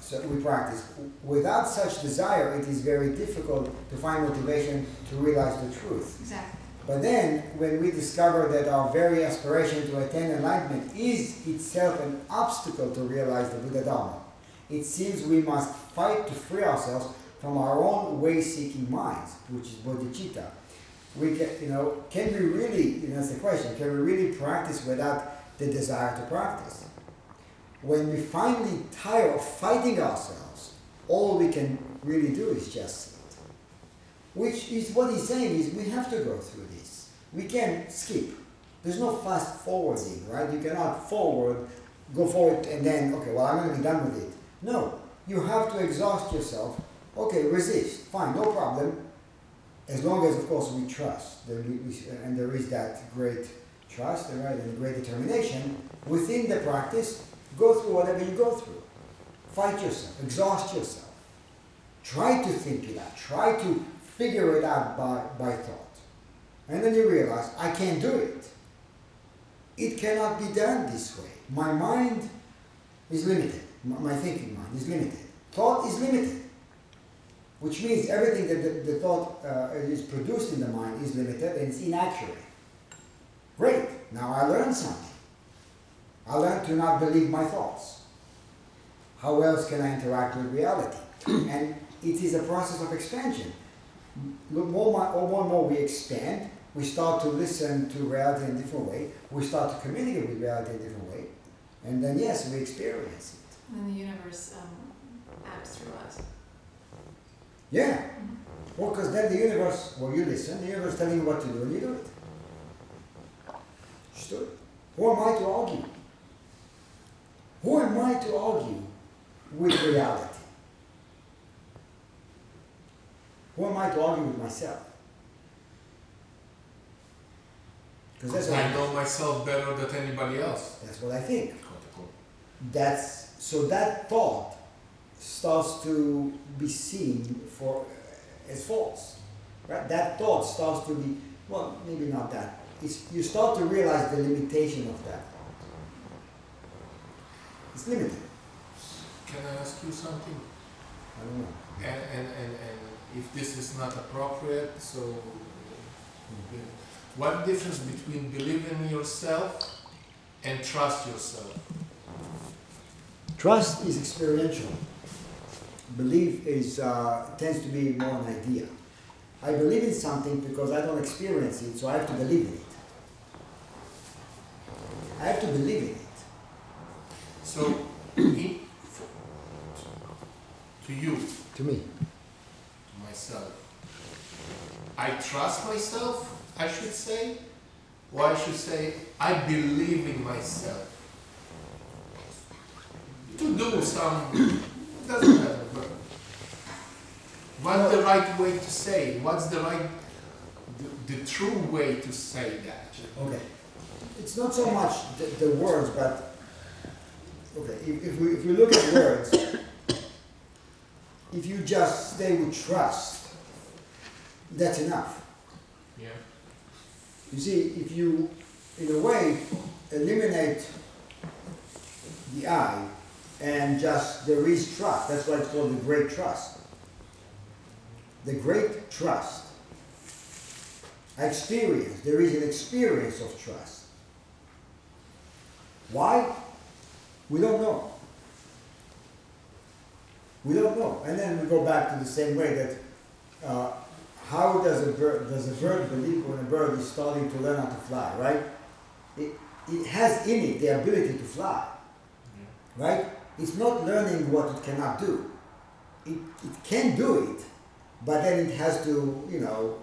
so we practice. Without such desire, it is very difficult to find motivation to realize the truth. Exactly. But then, when we discover that our very aspiration to attain enlightenment is itself an obstacle to realize the Buddha Dharma, it seems we must fight to free ourselves from our own way-seeking minds, which is bodhicitta. We get, you know, can we really, you know, that's the question, can we really practice without the desire to practice? When we finally tire of fighting ourselves, all we can really do is just sit. Which is what he's saying is we have to go through this. We can skip. There's no fast forwarding, right? You cannot forward, go forward and then, okay, well, I'm going to be done with it. No, you have to exhaust yourself. Okay, resist. Fine, no problem. As long as, of course, we trust. And there is that great trust right, and great determination within the practice. Go through whatever you go through. Fight yourself. Exhaust yourself. Try to think it out. Try to figure it out by, by thought. And then you realize, I can't do it. It cannot be done this way. My mind is limited. My, my thinking mind is limited. Thought is limited. Which means everything that the, the thought uh, is produced in the mind is limited and it's inaccurate. Great. Now I learned something. I learned to not believe my thoughts. How else can I interact with reality? and it is a process of expansion. Look, more, more, more and more we expand, we start to listen to reality in a different way, we start to communicate with reality in a different way, and then yes, we experience it. And then the universe um, acts through us. Yeah. Well, because then the universe, well, you listen, the universe telling you what to do, and you do it. It. Who am I to argue? Who am I to argue with reality? Who am I to argue with myself? Because I know myself better than anybody else. that's what I think. That's so that thought starts to be seen for as false, right? That thought starts to be well, maybe not that. It's, you start to realize the limitation of that thought. It's limited. Can I ask you something? I don't know. And, and, and, and if this is not appropriate, so hmm. What difference between believe in yourself and trust yourself? Trust is experiential. Belief is uh, tends to be more an idea. I believe in something because I don't experience it, so I have to believe in it. I have to believe in it. So, in, to you, To me. to myself, I trust myself, I should say, or I should say, I believe in myself. To do some, doesn't matter, but what's the right way to say? What's the right, the, the true way to say that? Okay. It's not so much the, the words, but okay. If, if we if we look at words, if you just stay with trust, that's enough. You see, if you, in a way, eliminate the I and just there is trust, that's why it's called the great trust. The great trust. Experience, there is an experience of trust. Why? We don't know. We don't know. And then we go back to the same way that uh, how does a bird does a bird believe when a bird is starting to learn how to fly, right? It, it has in it the ability to fly, right? It's not learning what it cannot do. It, it can do it, but then it has to, you know,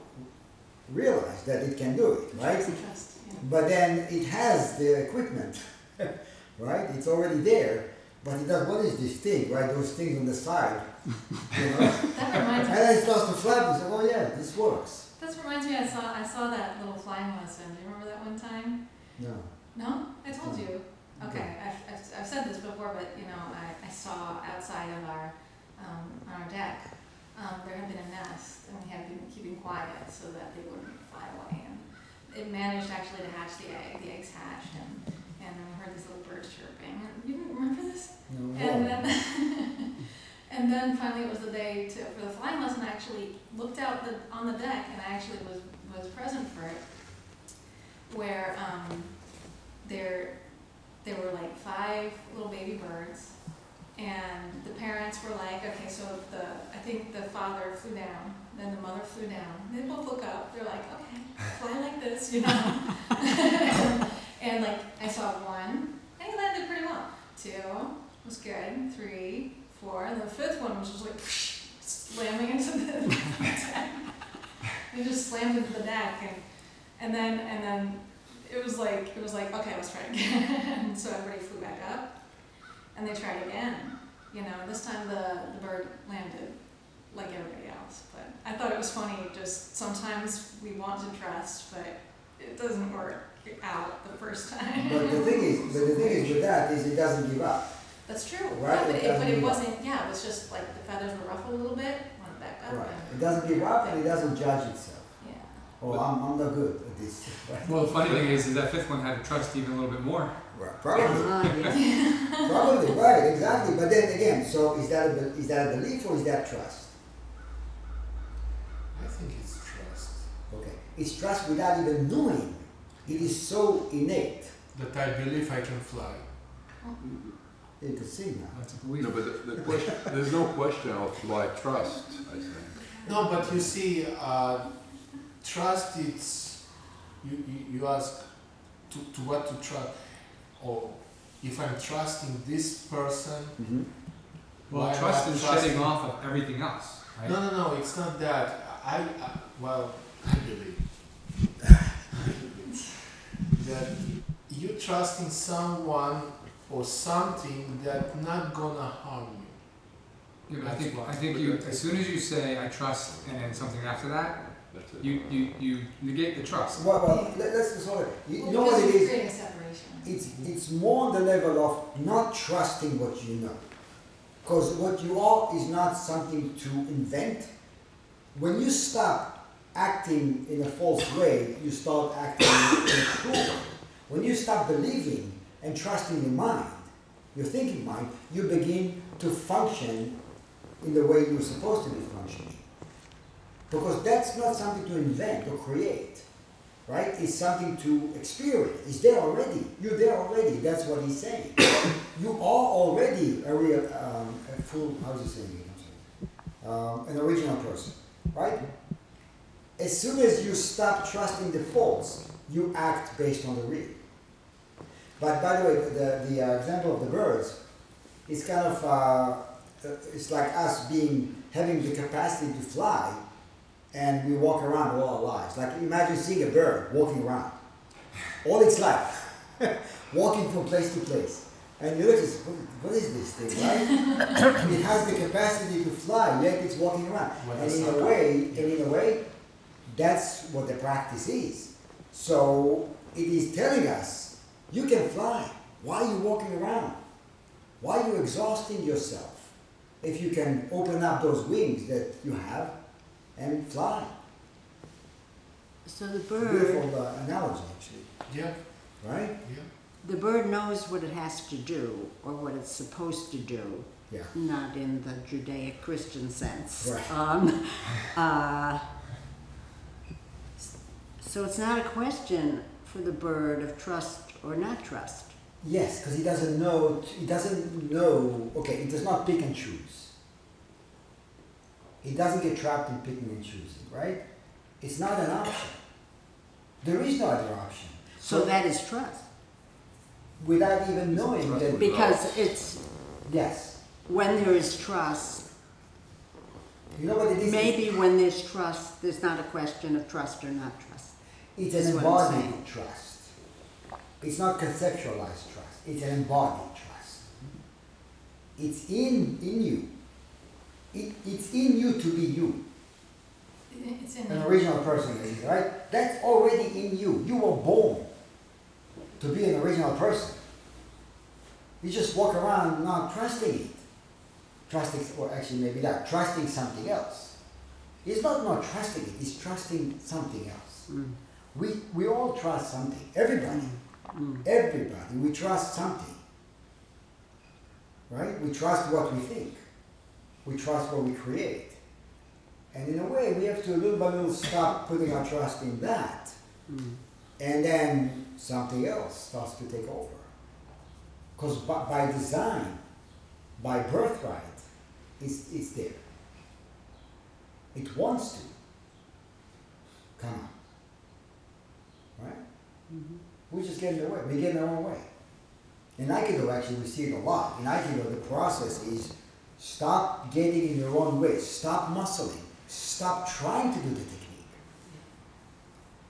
realize that it can do it, right? Trust, yeah. But then it has the equipment, right? It's already there, but it does, what is this thing, right? Those things on the side, you know? That reminds And me, then it starts to flap and say, oh yeah, this works. This reminds me, I saw, I saw that little flying lesson, do you remember that one time? No. No? I told you. Okay, I've, I've, I've said this before, but, you know, I, I saw outside of our, um, on our deck, um, there had been a nest, and we had been keeping quiet so that they wouldn't fly away, and it managed actually to hatch the egg, the eggs hatched, and, and then we heard these little birds chirping, and you remember this? No. And then, and then finally it was the day to, for the flying lesson, I actually looked out the, on the deck, and I actually was, was present for it, where, um, there, there were like five little baby birds, and the parents were like, okay, so the, I think the father flew down, then the mother flew down, they both look up, they're like, okay, fly like this, you know? And like, I saw one, and he landed pretty well, two was good, three, four, and the fifth one was just like slamming into the deck. He just slammed into the deck, and, and then, and then it was like, it was like, okay, let's try it again. so everybody flew back up, and they tried again. You know, this time the, the bird landed like everybody else. But I thought it was funny, just sometimes we want to trust, but it doesn't work out the first time. But the thing is, but the thing is with that is it doesn't give up. That's true. Right, Yeah, but it it, but it wasn't, yeah, it was just like the feathers were ruffled a little bit, went back up. Right. It doesn't give up and it doesn't judge itself. Yeah. Oh, I'm, I'm not good at this. Right. Well, the funny thing is, is that fifth one had to trust even a little bit more. Right. Probably. Uh, yeah. Probably, right, exactly. But then again, so is that a, is that a belief or is that trust? I think it's trust Okay. It's trust without even knowing. It is so innate. that I believe I can fly. You can see now. That's a belief. No, but the, the question, there's no question of why trust, I think. No, but you see, uh, trust it's you, you, you ask to, to what to trust or if I'm trusting this person Mm-hmm. Well, trust is trusting- shedding off of everything else, right? No, no, no, it's not that. I, I well, I believe that you trusting someone or something that not gonna harm you. Yeah, but I think. I think you, as soon as you say, I trust, and then something after that, That's you, you, you negate the trust. Well, well let, let's sort of, you, you Well, know what because it you're is? creating a separation. It's, it's more on the level of not trusting what you know. Because what you are is not something to invent. When you stop acting in a false way, you start acting in a true way. When you stop believing and trusting your mind, your thinking mind, you begin to function in the way you're supposed to be functioning. Because that's not something to invent or create right? It's something to experience. It's there already. You're there already. That's what he's saying. you are already a real, um, a full. How's he saying it? Um, an original person, right? As soon as you stop trusting the false, you act based on the real. But by the way, the, the uh, example of the birds is kind of uh, uh, it's like us being having the capacity to fly, and we walk around all our lives. Like imagine seeing a bird walking around all its life, walking from place to place. And you look at what, what is this thing, right? it has the capacity to fly, yet it's walking around. And in a way, and in a way, that's what the practice is. So it is telling us, you can fly. Why are you walking around? Why are you exhausting yourself? If you can open up those wings that you have and fly. So the It's a bird, beautiful uh, analogy, actually, Yeah, right? yeah. the bird knows what it has to do or what it's supposed to do, Yeah. not in the Judaic Christian sense. Right. Um, uh, so it's not a question for the bird of trust or not trust. Yes, because he doesn't know. He doesn't know. Okay, he does not pick and choose. He doesn't get trapped in picking and choosing, right? It's not an option. There is no other option. So that is trust. Without even knowing that. with- Because it's Yes. when there is trust, You know what it is? maybe when there's trust, there's not a question of trust or not trust. It's an what I'm embodied saying. trust. It's not conceptualized trust. It's an embodied trust. It's in in you. It, it's in you to be you. It's in an the, original person right? That's already in you. You were born to be an original person. You just walk around not trusting it. Trusting, or actually maybe not, trusting something else. It's not not trusting it, it's trusting something else. Mm. We, we all trust something. Everybody. Mm. Everybody. We trust something. Right? We trust what we think. We trust what we create. And in a way, we have to little by little stop putting our trust in that. Mm. And then something else starts to take over. Because by, by design, by birthright, it's, it's there. It wants to. Come on. Right? Mhm. We just get in the way. We get in our own way. In Aikido, actually, we see it a lot. In Aikido, the process is stop getting in your own way. Stop muscling. Stop trying to do the technique.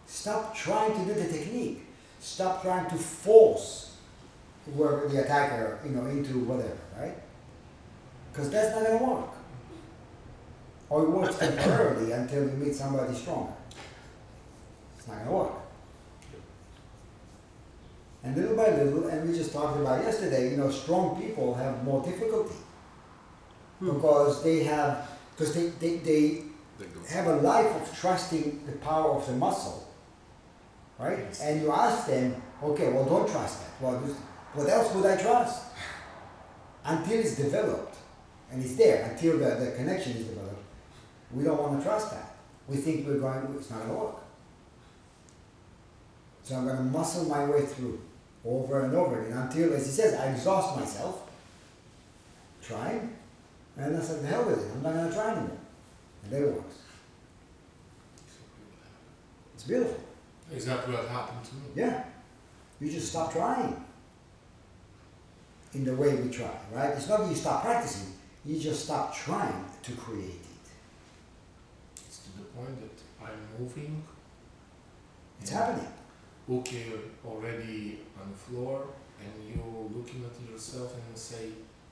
Stop trying to do the technique. Stop trying to force whoever the attacker, you know, into whatever, right? Because that's not gonna work. Or it works temporarily until you meet somebody stronger. It's not gonna work. And little by little, and we just talked about yesterday, you know, strong people have more difficulty Hmm. because they have, because they, they, they They have a life of trusting the power of the muscle, right? Yes. And you ask them, okay, well, don't trust that. Well, what else would I trust? Until it's developed, and it's there, until the, the connection is developed, we don't want to trust that. We think we're going, it's not going to work. So I'm going to muscle my way through over and over again until, as he says, I exhaust myself trying, and I said, the hell with it, I'm not going to try anymore. And there it works. It's beautiful. Exactly what happened to me. Yeah. You just stop trying. In the way we try, right? It's not that you stop practicing, you just stop trying to create it. It's to the point that I'm moving. It's happening. Okay, already on the floor, and you're looking at yourself and say,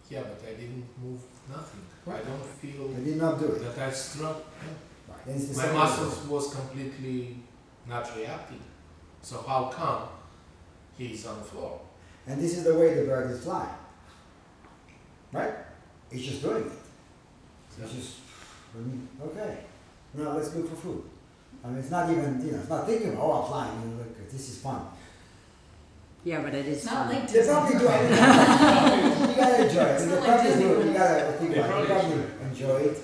"Yeah, but I didn't move nothing. I don't feel I did not do it. that I struck. Right. My muscles was completely not reacting. So how come he's on the floor? And this is the way the bird is flying. Right? It's just doing it. It's just, okay. Now let's look for food. I mean, it's not even, you know, it's not thinking, oh, I'm flying, you know, look, this is fun. Yeah, but it is it's not fun. like They Disney. probably do. I mean, you gotta enjoy it. It's I not like probably Disney do. You movies. gotta think They about it. You probably probably enjoy it,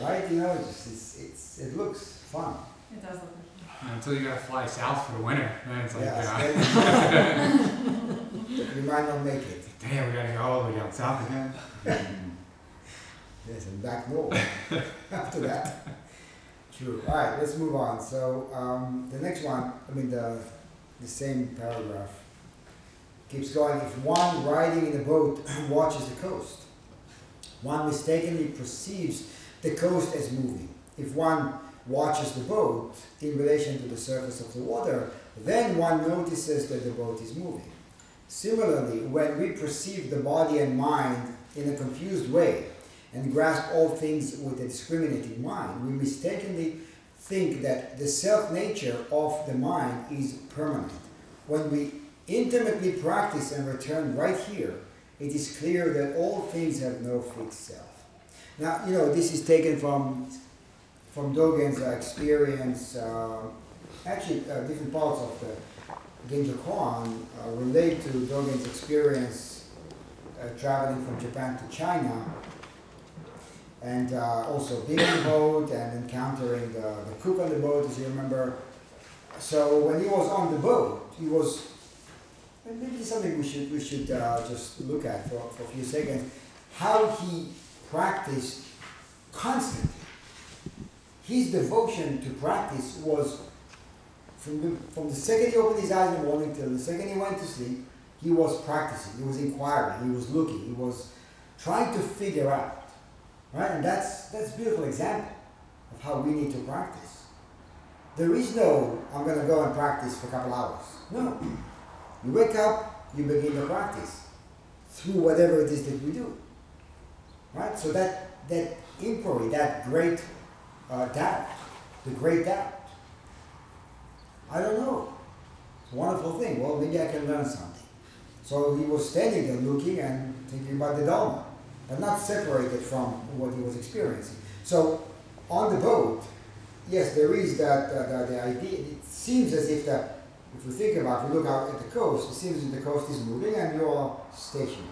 right? You know, it's just it's, it's it looks fun. It does look like until you gotta fly south for the winter, then it's like, Yes. yeah, you might not make it. damn, we gotta go all the way down south again. Yes, and back north after that. True. All right, let's move on. So um, the next one, I mean the the same paragraph keeps going. If one riding in a boat watches the coast, one mistakenly perceives the coast as moving. If one watches the boat in relation to the surface of the water, then one notices that the boat is moving. Similarly, when we perceive the body and mind in a confused way and grasp all things with a discriminating mind, we mistakenly think that the self nature of the mind is permanent. When we intimately practice and return right here, it is clear that all things have no fixed self. Now, you know, this is taken from from Dogen's experience. Uh, actually, uh, different parts of the Genjo Koan uh, relate to Dogen's experience uh, traveling from Japan to China, and uh, also being on the boat and encountering the, the cook on the boat, as you remember. So when he was on the boat, he was maybe something we should we should uh, just look at for, for a few seconds. How he practiced constantly. His devotion to practice was from the, from the second he opened his eyes in the morning till the second he went to sleep, he was practicing, he was inquiring, he was looking, he was trying to figure out. Right? And that's that's a beautiful example of how we need to practice. There is no I'm gonna go and practice for a couple hours. No. You wake up, you begin to practice through whatever it is that we do. Right? So that that inquiry, that great uh, doubt, the great doubt. I don't know. Wonderful thing. Well, maybe I can learn something. So he was standing there looking and thinking about the Dharma, but not separated from what he was experiencing. So on the boat, yes, there is that uh, the, the idea. It seems as if the, if we think about, we look out at the coast, it seems that the coast is moving and you're stationary.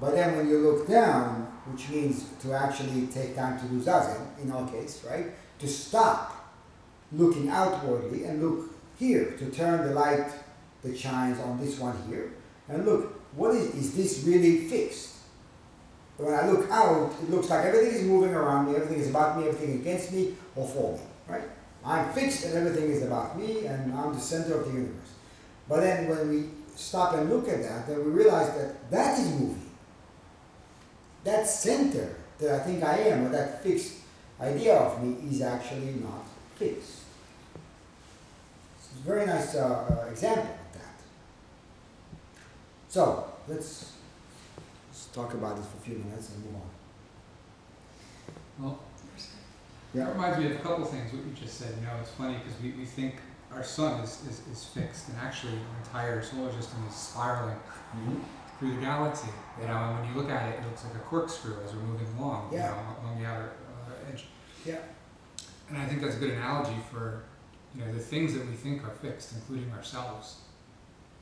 But then when you look down, which means to actually take time to do zazen, in our case, right? To stop looking outwardly and look here, to turn the light that shines on this one here, and look, what is, is this really fixed? When I look out, it looks like everything is moving around me, everything is about me, everything against me or for me, right? I'm fixed and everything is about me and I'm the center of the universe. But then when we stop and look at that, then we realize that that is moving. That center that I think I am, or that fixed idea of me, is actually not fixed. It's a very nice uh, uh, example of that. So let's, let's talk about this for a few minutes and move on. Well, Yeah. that reminds me of a couple things, what you just said, you know, it's funny, because we, we think our sun is, is, is fixed, and actually our entire solar system is spiraling through the galaxy, you know, and when you look at it, it looks like a corkscrew as we're moving along, you Yeah. know, along the outer uh, edge. Yeah. And I think that's a good analogy for, you know, the things that we think are fixed, including ourselves,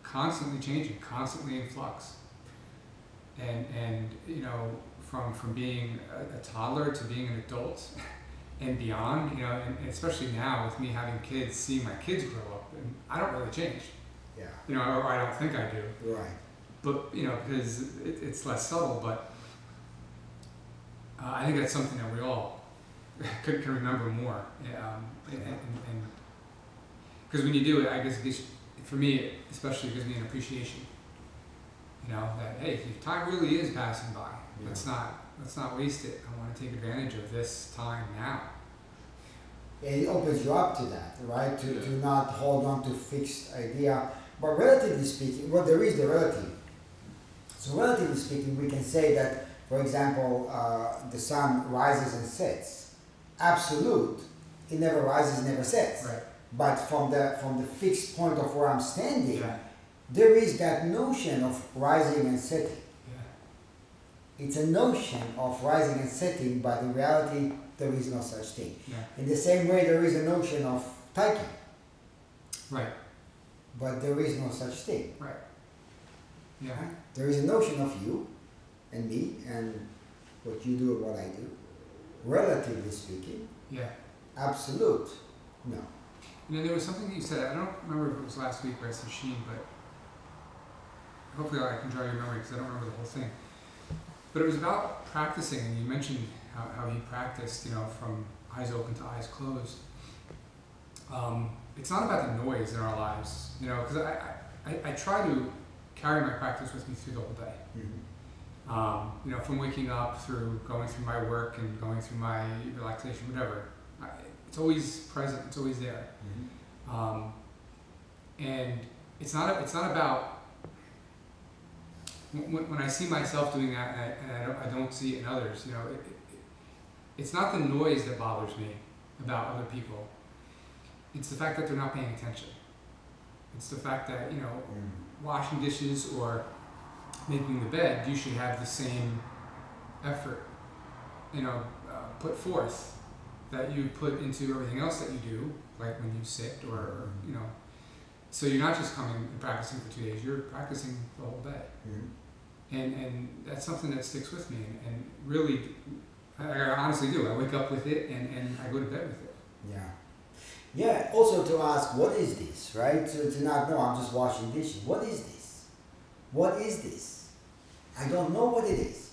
constantly changing, constantly in flux. And, and you know, from, from being a, a toddler to being an adult and beyond, you know, and especially now with me having kids, seeing my kids grow up, and I don't really change, Yeah, you know, or I don't think I do. Right. but you know because it, it's less subtle but uh, i think that's something that we all can, can remember more um, and because when you do it i guess it gives, for me especially it gives me an appreciation you know that hey if time really is passing by let's not let's not waste it i want to take advantage of this time now it opens you up to that, right? To, to not hold on to fixed idea. But relatively speaking, well, there is the relative. So relatively speaking, we can say that, for example, uh, the sun rises and sets. Absolute, it never rises, never sets. right But from the from the fixed point of where I'm standing, yeah there is that notion of rising and setting. yeah It's a notion of rising and setting, but in reality, there is no such thing. yeah In the same way, there is a notion of taiki, right but there is no such thing. right yeah right? There is a notion of you and me and what you do and what I do. Relatively speaking, yeah absolute, no. And then there was something that you said, I don't remember if it was last week or Sheen, but hopefully I can draw your memory because I don't remember the whole thing. But it was about practicing, and you mentioned how, how he practiced, you know, from eyes open to eyes closed. Um, it's not about the noise in our lives, you know, because I, I, I try to carry my practice with me through the whole day. Um, you know, from waking up through going through my work and going through my relaxation, whatever. I, it's always present. It's always there. Um, and it's not it's not about when, when I see myself doing that and I, and I, don't, I don't see it in others. You know, it, it, it's not the noise that bothers me about other people. It's the fact that they're not paying attention. It's the fact that you know mm. washing dishes or making the bed, you should have the same effort, you know, uh, put forth that you put into everything else that you do, like when you sit or, or you know. So you're not just coming and practicing for two days; you're practicing the whole day, mm-hmm. And and that's something that sticks with me, and, and really, I, I honestly do. I wake up with it, and, and I go to bed with it. Yeah. Yeah, also to ask, what is this, right? To, to not know, I'm just washing dishes. What is this? What is this? I don't know what it is.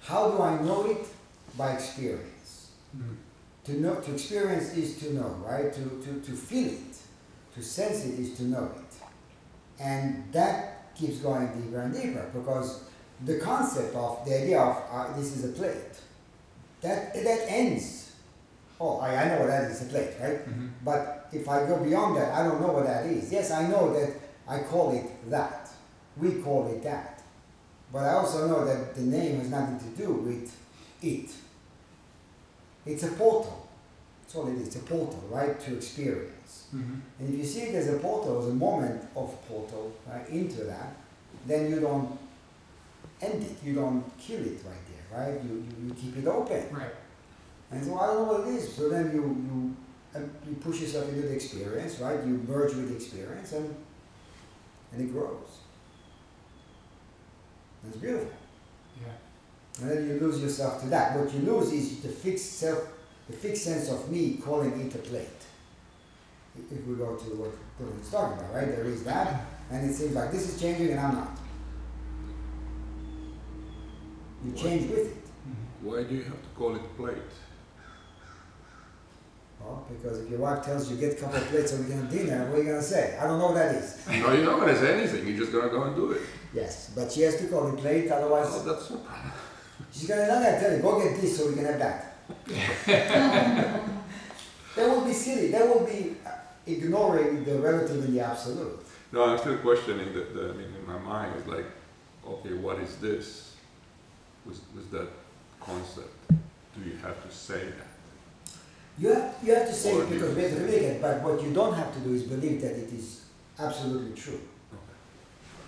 How do I know it? By experience. Mm. To know, to experience is to know, right? To, to, to feel it, to sense it is to know it. And that keeps going deeper and deeper because the concept of the idea of uh, this is a plate, that, that ends. Oh, I, I know what that is, it's a plate, right? Mm-hmm. But if I go beyond that, I don't know what that is. Yes, I know that I call it that. We call it that. But I also know that the name has nothing to do with it. It's a portal. That's all it is. It's a portal, right, to experience. Mhm. And if you see it as a portal, as a moment of portal right, into that, then you don't end it. You don't kill it right there, right? You, you, you keep it open. Right. And so I don't know what it is. So then you you um, you push yourself into the experience, right? You merge with the experience, and and it grows. It's beautiful. Yeah. And then you lose yourself to that. What you lose is the fixed self, the fixed sense of me calling it a plate. If- we go to what Dylan's talking about, right? There is that, and it seems like this is changing and I'm not. You change with it. Mm-hmm. Why do you have to call it plate? Well, because if your wife tells you get a couple of plates so we can have dinner, what are you gonna say? I don't know what that is. No, you're not gonna say anything, you're just gonna go and do it. Yes, but she has to call it plate, otherwise Oh, that's no problem. she's gonna not gonna tell you, go get this so we can have that. that would be silly. That would be ignoring the relative and the absolute. No, I'm still questioning the, the, I mean, in my mind, it's like, okay, what is this? With, with that concept, do you have to say that? You have, you have to say Or it because we have to say- communicate, but what you don't have to do is believe that it is absolutely true.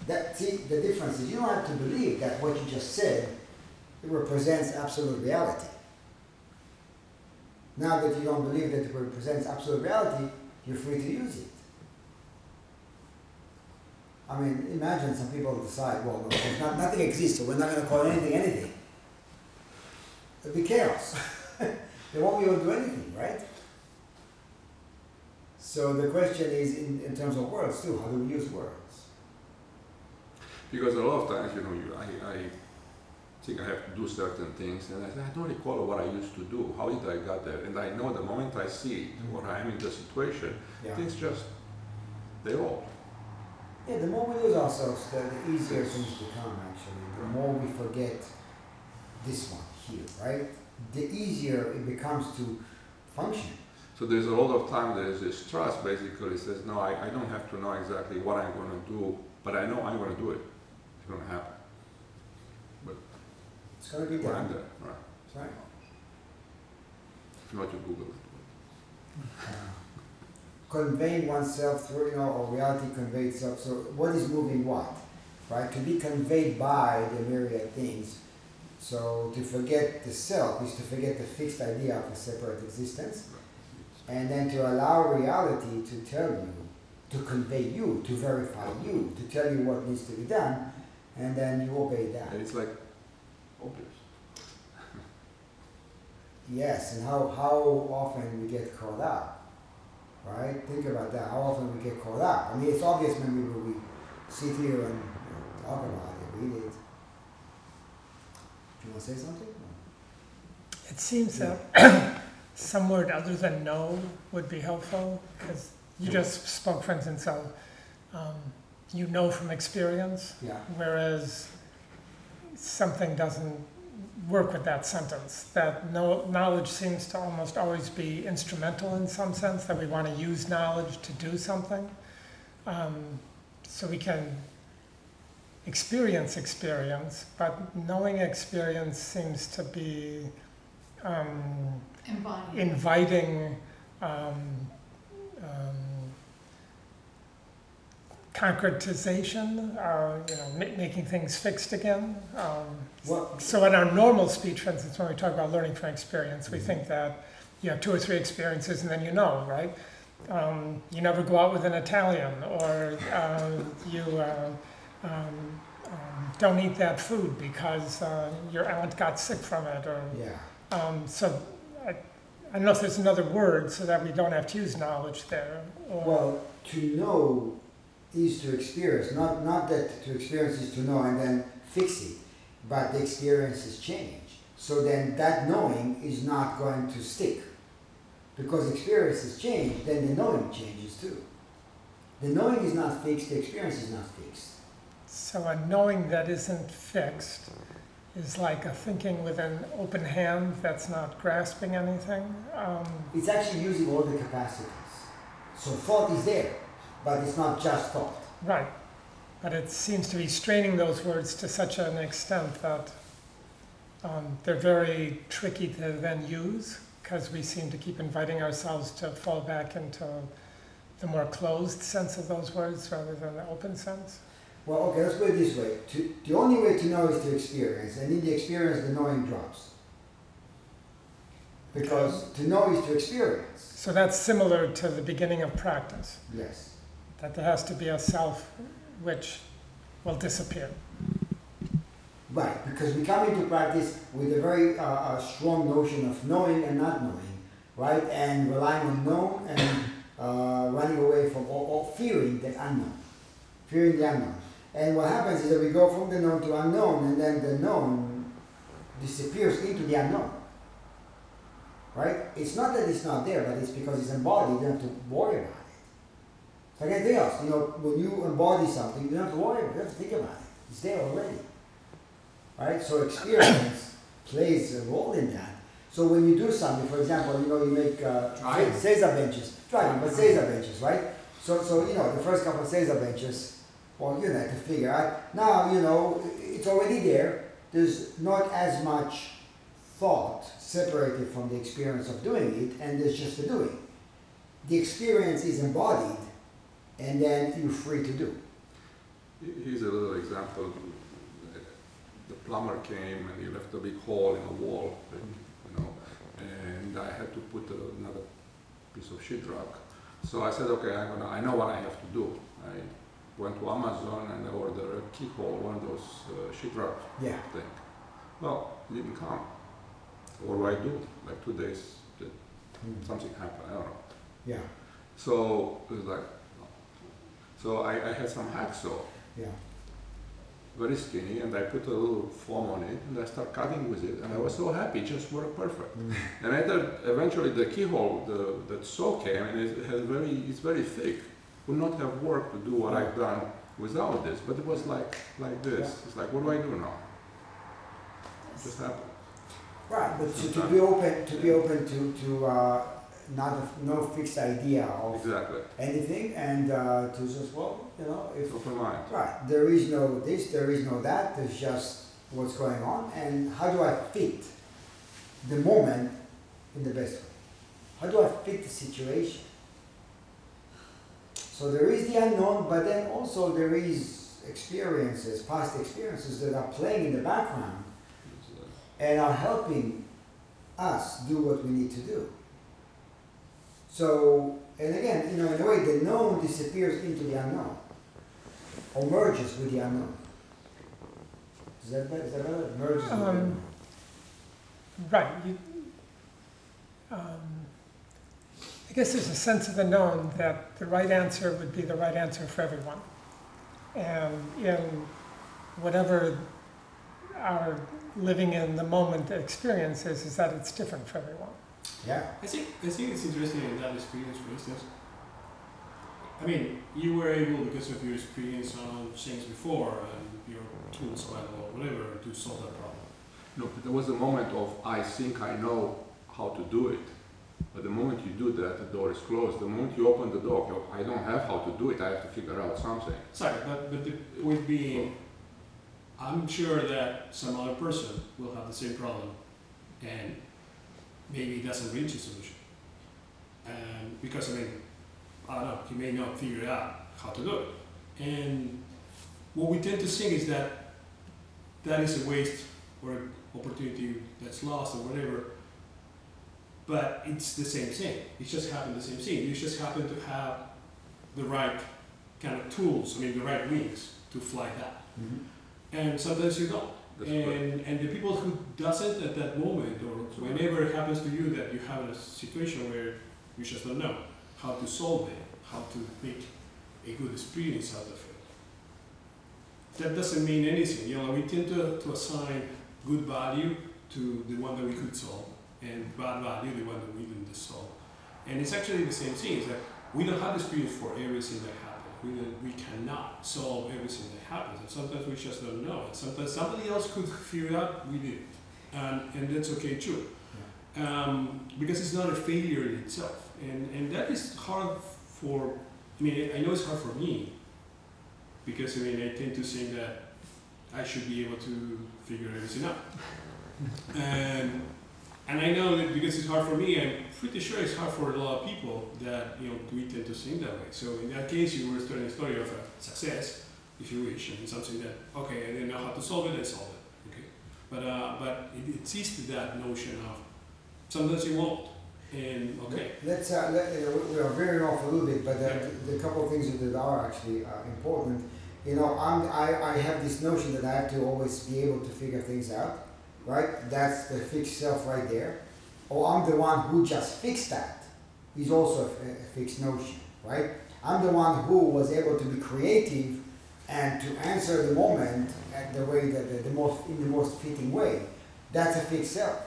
That, see, the difference is you don't have to believe that what you just said it represents absolute reality. Now that you don't believe that it represents absolute reality, you're free to use it. I mean, imagine some people decide, well, no, not, nothing exists, so we're not going to call anything anything. It'd be chaos. they won't be able to do anything, right? So the question is, in, in terms of words too, how do we use words? Because a lot of times, you know, you, I, I think I have to do certain things, and I I don't recall what I used to do. How did I get there? And I know the moment I see it, mm-hmm. or I'm in the situation, Yeah. things just, they roll. Yeah, the more we lose ourselves, the, the easier things become actually. The more we forget this one here, right? The easier it becomes to function. So there's a lot of time there's this trust basically says, no, I, I don't have to know exactly what I'm gonna do, but I know I'm gonna do it. It's gonna happen. It's gonna be When I'm done. there, right? Right? If not, you Google it. Uh, conveying oneself through, you know, or reality conveyed self. So what is moving what? Right? To be conveyed by the myriad things. So to forget the self is to forget the fixed idea of a separate existence. And then to allow reality to tell you, to convey you, to verify you, to tell you what needs to be done, and then you obey that. And it's like obvious. Yes, and how, how often we get caught up, right? Think about that. How often we get caught up. I mean, it's obvious when we, when we sit here and you know, talk about it, read it. Do you want to say something? It seems that some word other than no would be helpful, because you just spoke, for instance, of, um, you know from experience, Yeah. whereas something doesn't work with that sentence. That no, knowledge seems to almost always be instrumental in some sense, that we want to use knowledge to do something. Um, so we can experience experience, but knowing experience seems to be um, inviting um, um, concretization, uh, you know, ma- making things fixed again. Um, so in our normal speech, for instance, when we talk about learning from experience, we think that you have two or three experiences and then you know, right? Um, you never go out with an Italian, or um, you uh, um, um, don't eat that food because uh, your aunt got sick from it, or yeah. um, so I, I don't know if there's another word so that we don't have to use knowledge there. Or, Well, to know is to experience. Not, not that to experience is to know and then fix it, but the experiences change. So then that knowing is not going to stick. Because experiences change, then the knowing changes too. The knowing is not fixed, the experience is not fixed. so a knowing that isn't fixed is like a thinking with an open hand that's not grasping anything. Um, It's actually using all the capacities. So thought is there, but it's not just thought. right. But it seems to be straining those words to such an extent that um, they're very tricky to then use because we seem to keep inviting ourselves to fall back into the more closed sense of those words rather than the open sense. Well, okay, let's put it this way. To, the only way to know is to experience, and in the experience, the knowing drops. Because to know is to experience. So that's similar to the beginning of practice, Yes. That there has to be a self which will disappear. Right, because we come into practice with a very uh, uh, strong notion of knowing and not knowing, right? And relying on known and uh, running away from or, or fearing the unknown, fearing the unknown. And what happens is that we go from the known to unknown, and then the known disappears into the unknown. Right? It's not that it's not there, but it's because it's embodied. You don't have to worry about it. Like anything else. You know, when you embody something, you don't have to worry about it. You have to think about it. It's there already. Right? So experience plays a role in that. So when you do something, for example, you know, you make uh. Caesar benches, driving, but Caesar benches, right? So, so you know, the first couple of Caesar benches, well, you know, to figure out. Now, you know, it's already there. There's not as much thought separated from the experience of doing it, and there's just the doing. The experience is embodied, and then you're free to do. Here's a little example. The plumber came and he left a big hole in the wall, you know, and I had to put another piece of sheetrock. So I said, okay, I'm gonna, I know what I have to do. I went to Amazon and I ordered a keyhole, one of those uh, sheetrock Yeah. thing. Well, it didn't come. What do I do? Like two days, Mm. something happened. I don't know. Yeah. So it was like, so I, I had some hacksaw, Yeah. very skinny, and I put a little foam on it, and I started cutting with it, and I was so happy, it just worked perfect. Mm. And I thought eventually the keyhole, the that saw came, and it has very, it's very thick. Would not have worked to do what I've done without this, but it was like like this. It's like, what do I do now? It just happened. Right, but to, to be open, to be open to, to uh, not a, no fixed idea of Exactly. anything, and uh, to just well, you know, if Open mind. right, there is no this, there is no that. There's just what's going on, and how do I fit the moment in the best way? How do I fit the situation? So there is the unknown, but then also there is experiences, past experiences that are playing in the background and are helping us do what we need to do. So, and again, you know, in a way, the known disappears into the unknown, or merges with the unknown. Is that better? Is that better? Merges with the Um, unknown. Right. You, um, I guess there's a sense of the known that the right answer would be the right answer for everyone. And in whatever our living in the moment experience is, is that it's different for everyone. Yeah. I think I think it's interesting in that experience, for instance. I mean, you were able because of your experience on things before and your tools level or whatever to solve that problem. No, but there was a moment of I think I know how to do it. But the moment you do that, the door is closed. The moment you open the door, you- I don't have how to do it. I have to figure out something. Sorry, but but the point being, I'm sure that some other person will have the same problem, and maybe it doesn't reach a solution. And because I mean, I don't know, you may not figure out how to do it. And what we tend to think is that that is a waste or an opportunity that's lost or whatever. But it's the same thing. It just happened the same thing. You just happen to have the right kind of tools, I mean, the right wings to fly that. Mhm. And sometimes you don't. That's correct. And, and the people who doesn't at that moment or whenever it happens to you that you have a situation where you just don't know how to solve it, how to make a good experience out of it. That doesn't mean anything. You know, we tend to, to assign good value to the one that we could solve and bad value the one that we didn't solve. And it's actually the same thing, is that we don't have experience for everything that happens. We, we cannot solve everything that happens, and sometimes we just don't know. And sometimes somebody else could figure it out, we did. And, and that's okay too. Um, because it's not a failure in itself. And, and that is hard for, I mean, I know it's hard for me, because I mean, I tend to think that I should be able to figure everything out. And And I know that because it's hard for me, I'm pretty sure it's hard for a lot of people that you know we tend to think that way. So in that case, you were telling a story of a success, if you wish, and something that okay, I didn't know how to solve it, I solved it. Okay, but uh, but it, to that notion of sometimes you won't, and okay, Let's, uh, let, you know, we- are veering off a little bit, but Yeah. the, the couple of things that are actually uh, important. You know, I'm, I, I have this notion that I have to always be able to figure things out, right? That's the fixed self right there. Or I'm the one who just fixed that. Is also a, a fixed notion, right? I'm the one who was able to be creative and to answer the moment at the way that the, the most in the most fitting way. That's a fixed self.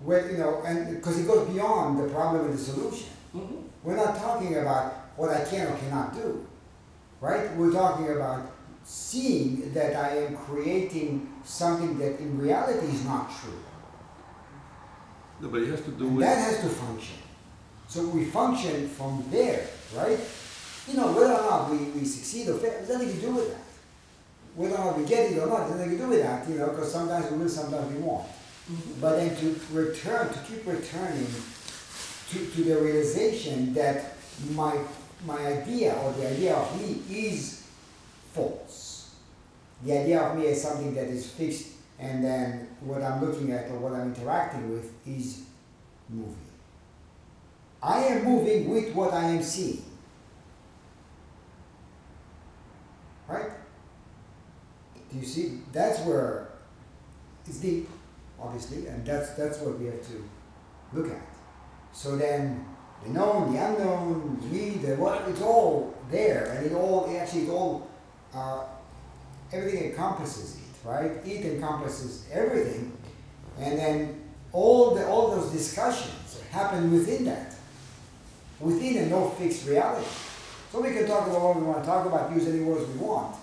Where you know, and because it goes beyond the problem and the solution. Mhm. We're not talking about what I can or cannot do, right? We're talking about seeing that I am creating something that in reality is not true. No, but it has to do And with. that has to function. So we function from there, right? You know, whether or not we, we succeed or fail, there's nothing to do with that. Whether or not we get it or not, there's nothing to do with that, you know, because sometimes we win, sometimes we won't. Mm-hmm. But then to return, to keep returning to, to the realization that my, my idea or the idea of me is false. The idea of me is something that is fixed, and then what I'm looking at or what I'm interacting with is moving. I am moving with what I am seeing. Right? Do you see? That's where it's deep, obviously, and that's that's what we have to look at. So then the known, the unknown, the me, the what, it's all there, and it all actually it all uh, everything encompasses it, right? It encompasses everything, and then all the all those discussions happen within that, within a no fixed reality. So we can talk about what we want to talk about, use any words we want.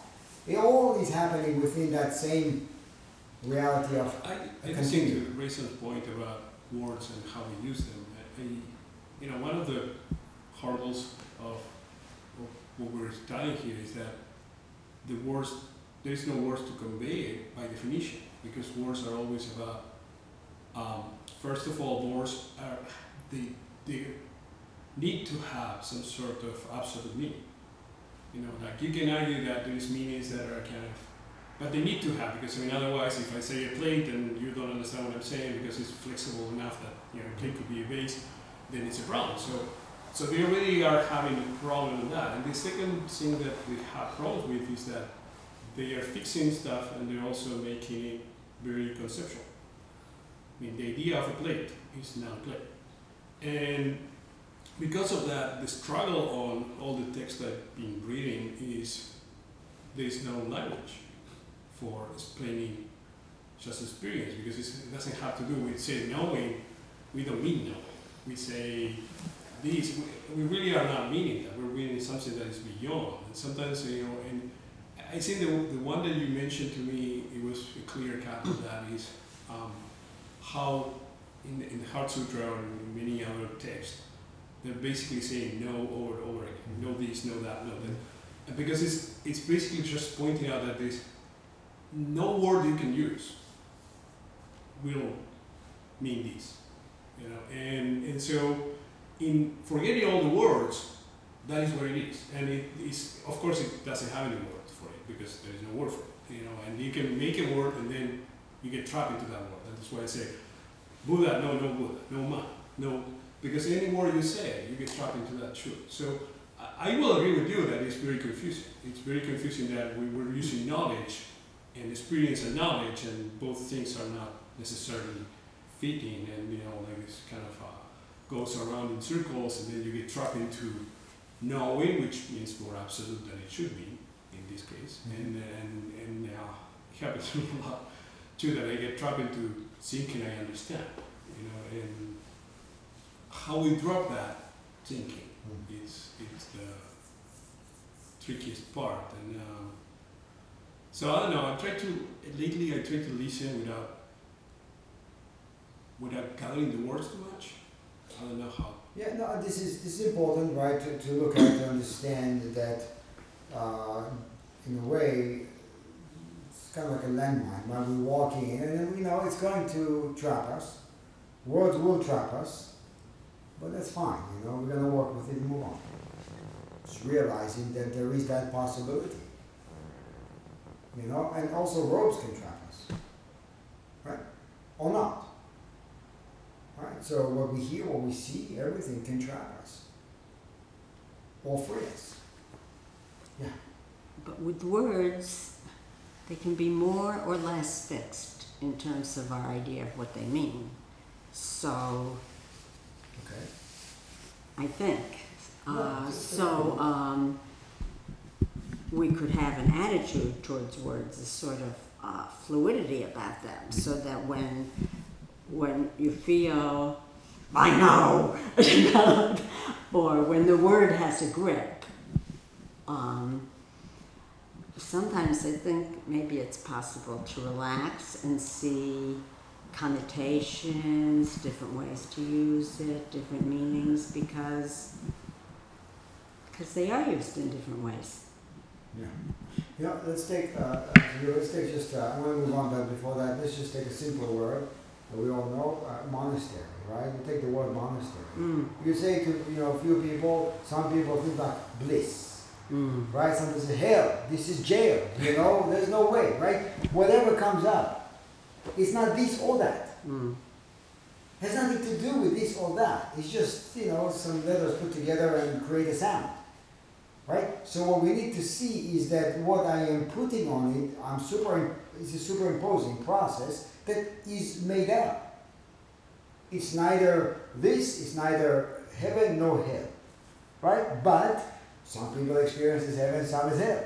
It all is happening within that same reality of I, I think to raise a point about words and how we use them. I- you know, one of the hurdles of, of what we're studying here is that the words, there is no words to convey it by definition, because words are always about, um, first of all, words are, they, they need to have some sort of absolute meaning. You know, like you can argue that there is meanings that are kind of but they need to have because I mean otherwise if I say a plate and you don't understand what I'm saying because it's flexible enough that you know a plate could be a vase, then it's a problem. So so they already are having a problem with that. And the second thing that we have problems with is that they are fixing stuff and they're also making it very conceptual. I mean the idea of a plate is now a plate. And because of that, the struggle on all the text I've been reading is there is no language for explaining just experience because it doesn't have to do with say knowing. We don't mean knowing. We say this. We, we really are not meaning that. We're meaning something that is beyond. And sometimes you know, and I think the, the one that you mentioned to me, it was a clear cut of that is um, how in, in the Heart Sutra in many other texts, they're basically saying no over and over again. No this, no that, no that. And because it's, it's basically just pointing out that there's no word you can use will mean this, you know. And and so, in forgetting all the words, that is what it is. And it is, of course, it doesn't have any word for it because there is no word for it, you know. And you can make a word and then you get trapped into that word. That's why I say, Buddha, no, no Buddha, no man, no, because any word you say, you get trapped into that truth. So. I I will agree with you that it's very confusing. It's very confusing that we were using knowledge and experience and knowledge, and both things are not necessarily fitting, and you know, like it's kind of uh, goes around in circles, and then you get trapped into knowing, which means more absolute than it should be Mhm. and and and uh, it happens a lot too that I get trapped into thinking I understand, you know, and how we drop that thinking Mm. is it's the trickiest part, and. Um, so I don't know. I try to lately. I try to listen without without gathering the words too much. I don't know how. Yeah, no, this is this is important, right? To, to look at to understand that, uh, in a way, it's kind of like a landmine while we're walking, and you know it's going to trap us. Words will trap us, but that's fine. You know we're gonna work with it and move on. Just realizing that there is that possibility. You know, and also robes can trap us, right? Or not. Right. So what we hear, what we see, everything can trap us. Or free us. But with words, they can be more or less fixed in terms of our idea of what they mean. So Okay. I think. Uh, so um, we could have an attitude towards words, a sort of uh, fluidity about them, so that when when you feel I know, know, or when the word has a grip. Um, sometimes I think maybe it's possible to relax and see connotations, different ways to use it, different meanings, because because they are used in different ways. Yeah. Know, let's take, uh, uh, let's take just, uh, I want to move on, but before that, let's just take a simple word that we all know, uh, monastery, right? You take the word monastery. Mm, You say to, you know, a few people, some people think like bliss, mm, right? Some people say, hell, this is jail, you know, there's no way, right? Whatever comes up, it's not this or that. mm, has nothing to do with this or that. It's just, you know, some letters put together and create a sound. Right? So what we need to see is that what I am putting on it, I'm super it's a superimposing process that is made up. It's neither this, it's neither heaven nor hell. Right? But some people experience as heaven, some is hell.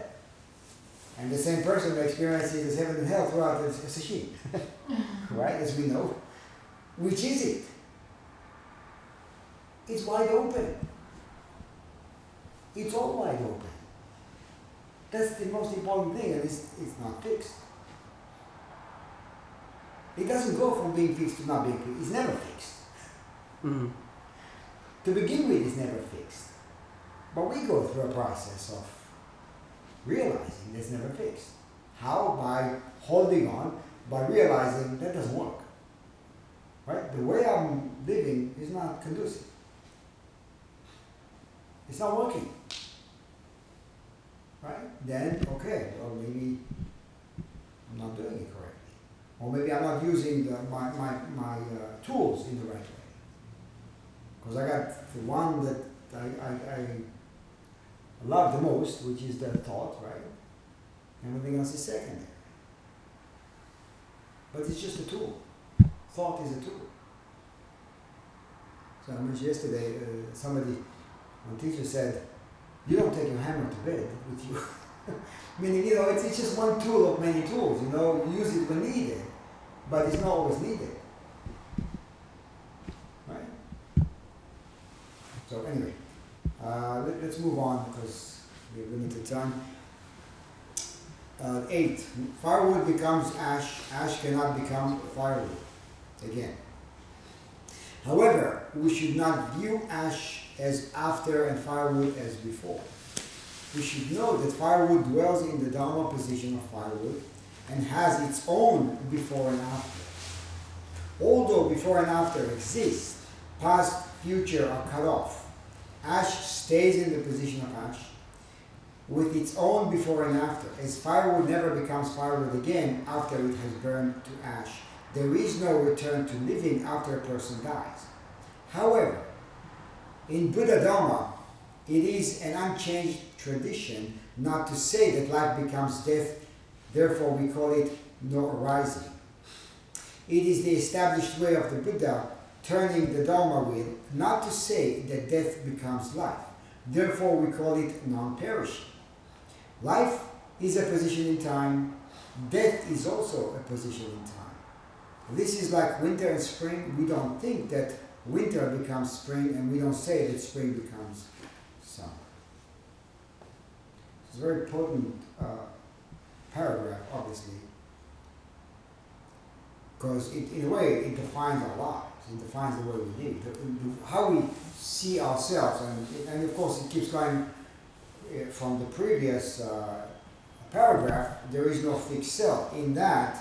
And the same person experiences heaven and hell throughout the session. right? As we know. Which is it? It's wide open. It's all wide open. That's the most important thing, and it's, it's not fixed. It doesn't go from being fixed to not being fixed. It's never fixed. mm, To begin with, it's never fixed. But we go through a process of realizing it's never fixed. How? By holding on, by realizing that doesn't work. Right? The way I'm living is not conducive. It's not working. Right? Then, okay, well, maybe I'm not doing it correctly. Or maybe I'm not using the, my, my, my uh, tools in the right way. Because I got the one that I, I, I love the most, which is the thought, right? Everything else is secondary. But it's just a tool. Thought is a tool. So I mentioned yesterday, uh, somebody, one teacher said, you don't take your hammer to bed with you. Meaning, you know, it's, it's just one tool of many tools, you know, you use it when needed, but it's not always needed. Right? So anyway, uh, let, us move on because we have limited time. Uh, eight, firewood becomes ash, ash cannot become firewood again. However, we should not view ash as after and firewood as before. We should know that firewood dwells in the Dharma position of firewood and has its own before and after. Although before and after exist, past, future are cut off. Ash stays in the position of ash with its own before and after, as firewood never becomes firewood again after it has burned to ash. There is no return to living after a person dies. However, in Buddha Dharma, it is an unchanged tradition not to say that life becomes death, therefore we call it no arising. It is the established way of the Buddha turning the Dharma wheel not to say that death becomes life, therefore we call it non perishing. Life is a position in time, death is also a position in time. This is like winter and spring. We don't think that winter becomes spring, and we don't say that spring becomes summer. It's a very potent uh, paragraph, obviously, because in a way it defines our lives. It defines the way we live, the, the, how we see ourselves, and, and of course it keeps going uh, from the previous uh, paragraph there is no fixed self. In that,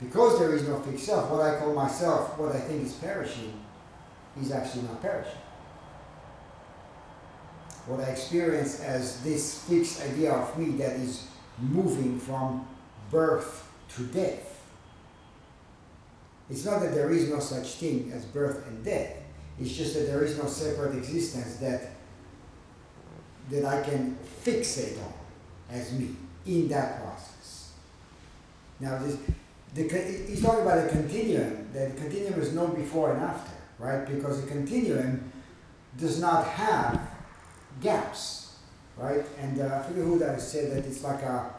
because there is no fixed self, what I call myself, what I think is perishing, is actually not perishing. What I experience as this fixed idea of me that is moving from birth to death. It's not that there is no such thing as birth and death. It's just that there is no separate existence that that I can fixate on as me in that process. Now, this, the, he's talking about a continuum. That continuum is no before and after, right? Because the continuum does not have gaps, right? And uh, I forget who that said that it's like a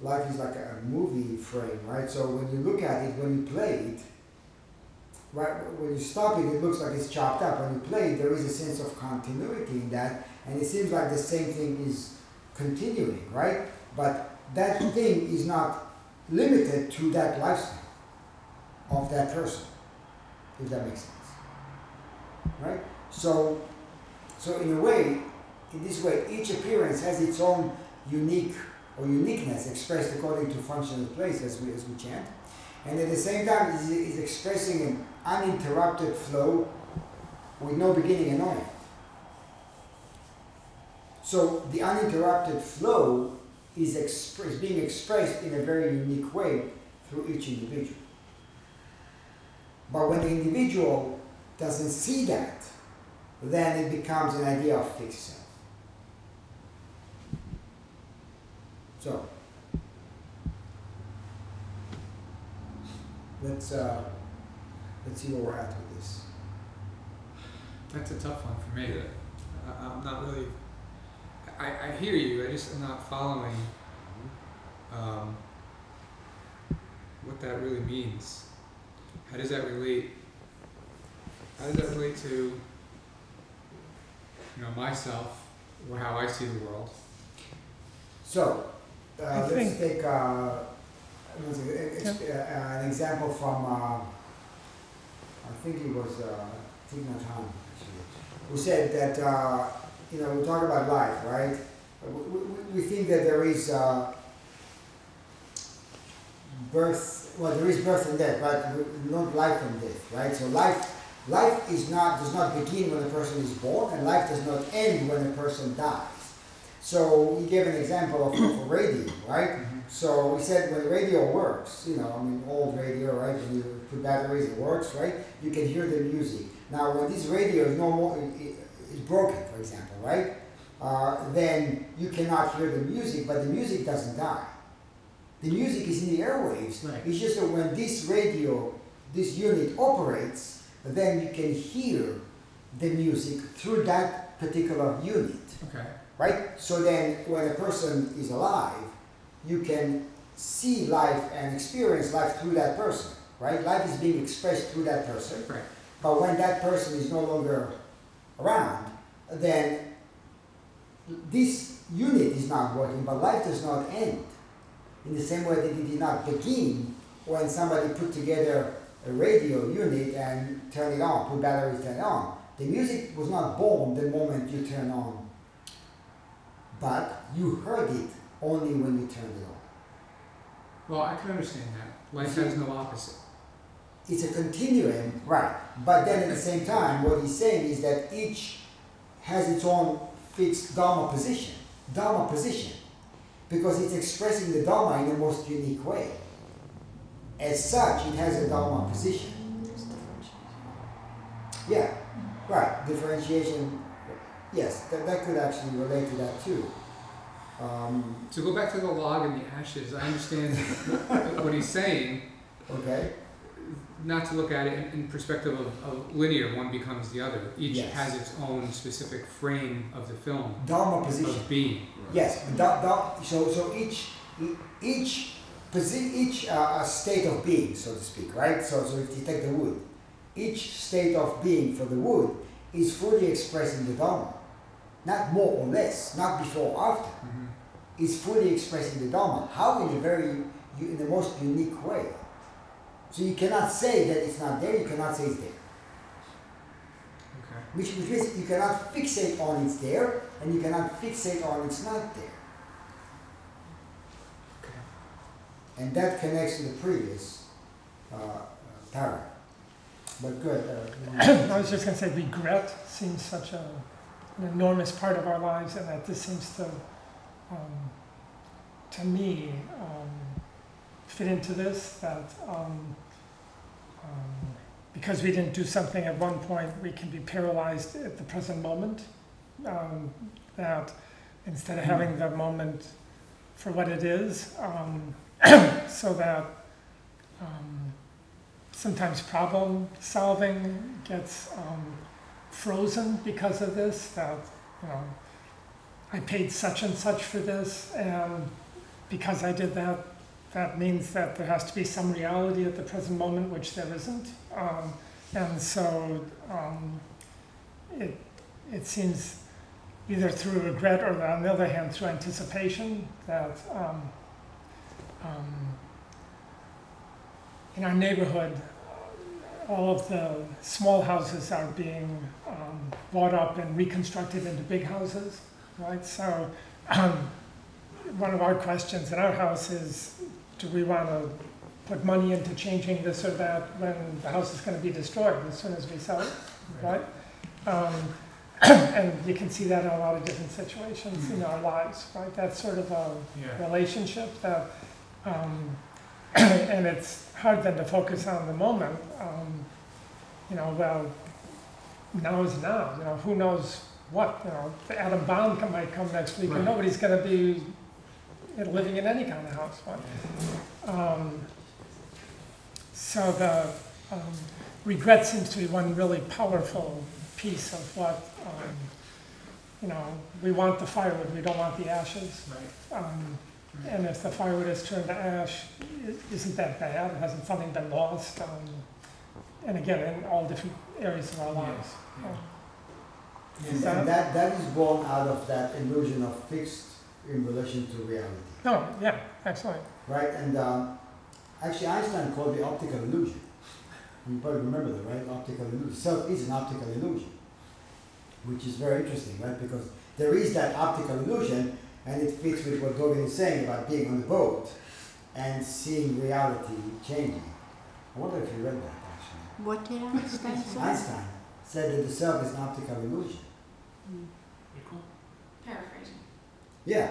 life is like a movie frame, right? So when you look at it, when you play it, right, when you stop it, it looks like it's chopped up. When you play it, there is a sense of continuity in that, and it seems like the same thing is continuing, right? But that thing is not limited to that lifestyle of that person, if that makes sense, right? So, so in a way, in this way, each appearance has its own unique or uniqueness expressed according to functional place as we, as we chant. And at the same time, is, is expressing an uninterrupted flow with no beginning and no end. So the uninterrupted flow is, expre- is being expressed in a very unique way through each individual. But when the individual doesn't see that, then it becomes an idea of fixed self. So let's uh, let's see where we're at with this. That's a tough one for me. I, I'm not really. I, I hear you. I just am not following um, what that really means. How does that relate? How does that relate to you know myself or how I see the world? So uh, let's think- take uh, see, ex- uh, an example from uh, I think it was uh, Thich Nhat Hanh actually, who said that uh, you know we talk about life, right? We, we, we think that there is uh, birth. Well, there is birth and death, but we- not life and death, right? So life. Life is not does not begin when a person is born, and life does not end when a person dies. So he gave an example of, of a radio, right? So we said when radio works, you know, I mean old radio, right? When you put batteries, it works, right? You can hear the music. Now when this radio is no more is broken, for example, right? Uh, then you cannot hear the music, but the music doesn't die. The music is in the airwaves. Right. It's just that when this radio, this unit operates, then you can hear the music through that particular unit Okay. right? So then, when a person is alive, you can see life and experience life through that person, right? Life is being expressed through that person. Right. But when that person is no longer around, then this unit is not working, but life does not end. In the same way that it did not begin when somebody put together a radio unit and turned it on, put batteries, turn it on. The music was not born the moment you turn on but you heard it only when you turn it on. Well, I can understand that. Life has no opposite. It's a continuum, right? But then at the same time, what he's saying is that each has its own fixed Dharma position, Dharma position, because it's expressing the Dharma in the most unique way. As such, it has a Dharma position. Yeah, right. Differentiation. Yes, that, that could actually relate to that too. Um, To go back to the log and the ashes, I understand what he's saying. okay. Not to look at it in, in perspective of, of linear, one becomes the other. Each Yes. has its own specific frame of the film Dharma position. of being. Yes, da, da, so so each each posi- each uh, uh, state of being, so to speak, right? So so if you take the wood, each state of being for the wood is fully expressed in the Dharma, not more or less, not before or after. Mhm. Is fully expressing the Dharma. How in a very in the most unique way. So you cannot say that it's not there. You cannot say it's there. Okay. Which, which means you cannot fixate on it's there, and you cannot fixate on it's not there. Okay. And that connects to the previous uh. But good. Uh, I was just gonna say regret seems such a, an enormous part of our lives and that this seems to, um, to me, um, fit into this, that, um, um, because we didn't do something at one point, we can be paralyzed at the present moment. Um, that instead of having the moment for what it is, um, so that, um, sometimes problem solving gets um, frozen because of this that you know i paid such and such for this and because i did that that means that there has to be some reality at the present moment which there isn't. Um, and so um, it, it seems either through regret or on the other hand through anticipation that um, um, in our neighborhood, all of the small houses are being um, bought up and reconstructed into big houses, right? So, um, one of our questions in our house is, do we want to put money into changing this or that when the house is going to be destroyed as soon as we sell it, right? Um, and you can see that in a lot of different situations in our lives, right? That's sort of a Yeah. relationship that, um, and it's hard then to focus on the moment. Um, you know, well, now is now. You know, who knows what? You know, Adam come- might come next week, Right. and nobody's going to be living in any kind of house. Right? Um, so the um, regret seems to be one really powerful piece of what. Um, you know, we want the firewood, we don't want the ashes. Right. Um, and if the firewood is turned to ash, isn't that bad? Hasn't something been lost? Um, and again, in all different areas of our lives. Yeah. And, and that, that is born out of that illusion of fixed in relation to reality. No, yeah, excellent. Right? And um, actually, Einstein called the optical illusion. You probably remember that, right? Optical illusion. Self is an optical illusion, which is very interesting, right? Because there is that optical illusion, and it fits with what Dogen is saying about being on the boat and seeing reality changing. I wonder if you read that actually. What did Einstein say? Einstein said that the self is an optical illusion. Mm. Pretty cool. Paraphrasing. Yeah.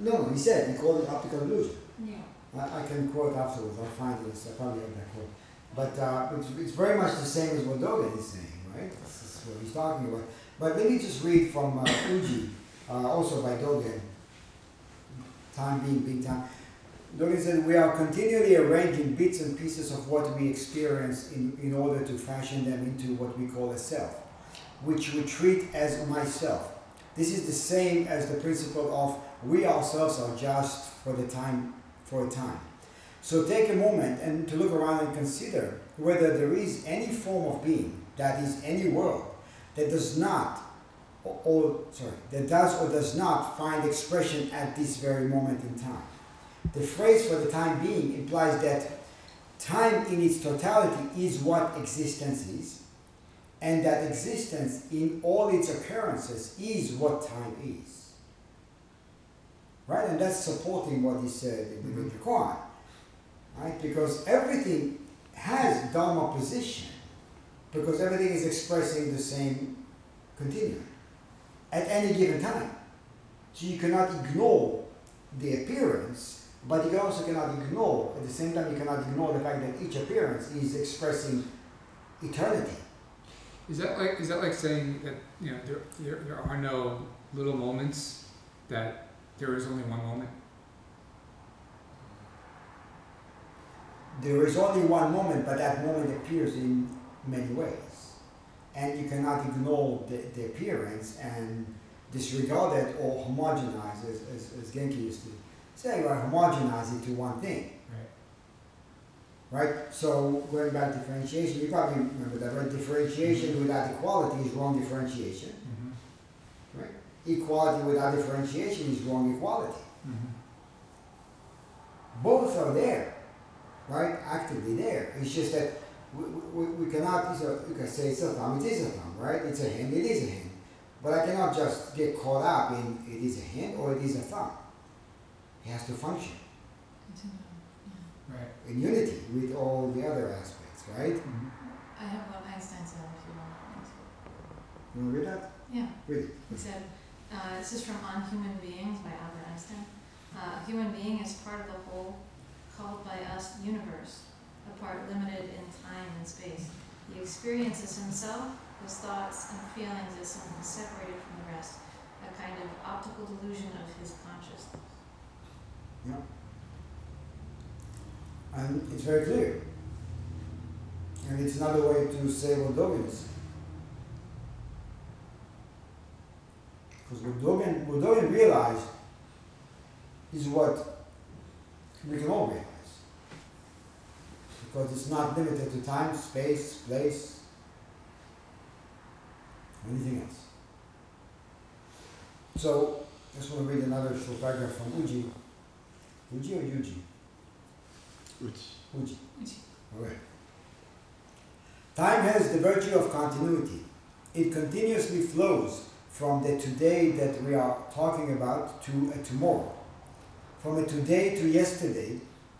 No, he said he called it optical illusion. Yeah. I, I can quote afterwards. I'll find it. I probably have that quote. But uh, it's, it's very much the same as what Dogen is saying, right? This is what he's talking about. But let me just read from uh, Uji, uh, also by Dogen. Time being big time. Dogen said, We are continually arranging bits and pieces of what we experience in, in order to fashion them into what we call a self, which we treat as myself. This is the same as the principle of we ourselves are just for the time, for a time. So take a moment and to look around and consider whether there is any form of being that is any world that does not or, or sorry that does or does not find expression at this very moment in time. The phrase for the time being implies that time in its totality is what existence is, and that existence in all its occurrences is what time is. Right? And that's supporting what he said in the Mhm. Vajra right? Because everything has Dharma position, because everything is expressing the same continuum at any given time. So you cannot ignore the appearance, but you also cannot ignore, at the same time, you cannot ignore the fact that each appearance is expressing eternity. Is that like is that like saying that you know there, there there are no little moments that there is only one moment? There is only one moment, but that moment appears in many ways. And you cannot ignore the, the appearance and disregard it or homogenize, as, as, as Genki used to say, or homogenize it to one thing. Right. So going back to differentiation, you probably remember that, right? Differentiation without equality is wrong differentiation. Mm-hmm. Right? Equality without differentiation is wrong equality. Mm-hmm. Both are there, right? Actively there. It's just that we, we, we cannot, a, you can say it's a thumb, it is a thumb, right? It's a hand, it is a hand. But I cannot just get caught up in it is a hand or it is a thumb. It has to function. Right. in unity with all the other aspects, right? I have what Einstein said if you want me to. You wanna read that? Yeah. Read it. He said, uh, this is from On Human Beings by Albert Einstein. Uh, a human being is part of the whole called by us universe, a part limited in time and space. He experiences himself, his thoughts and feelings as something separated from the rest, a kind of optical delusion of his consciousness. And it's very clear. And it's another way to say what Dogen is. Because what Dogen, what Dogen realized is what we can all realize. Because it's not limited to time, space, place, anything else. So, I just want to read another short paragraph from Uji. Uji or Yuji? Which Uji. Uji. Alright. Time has the virtue of continuity. It continuously flows from the today that we are talking about to a tomorrow. From a today to yesterday,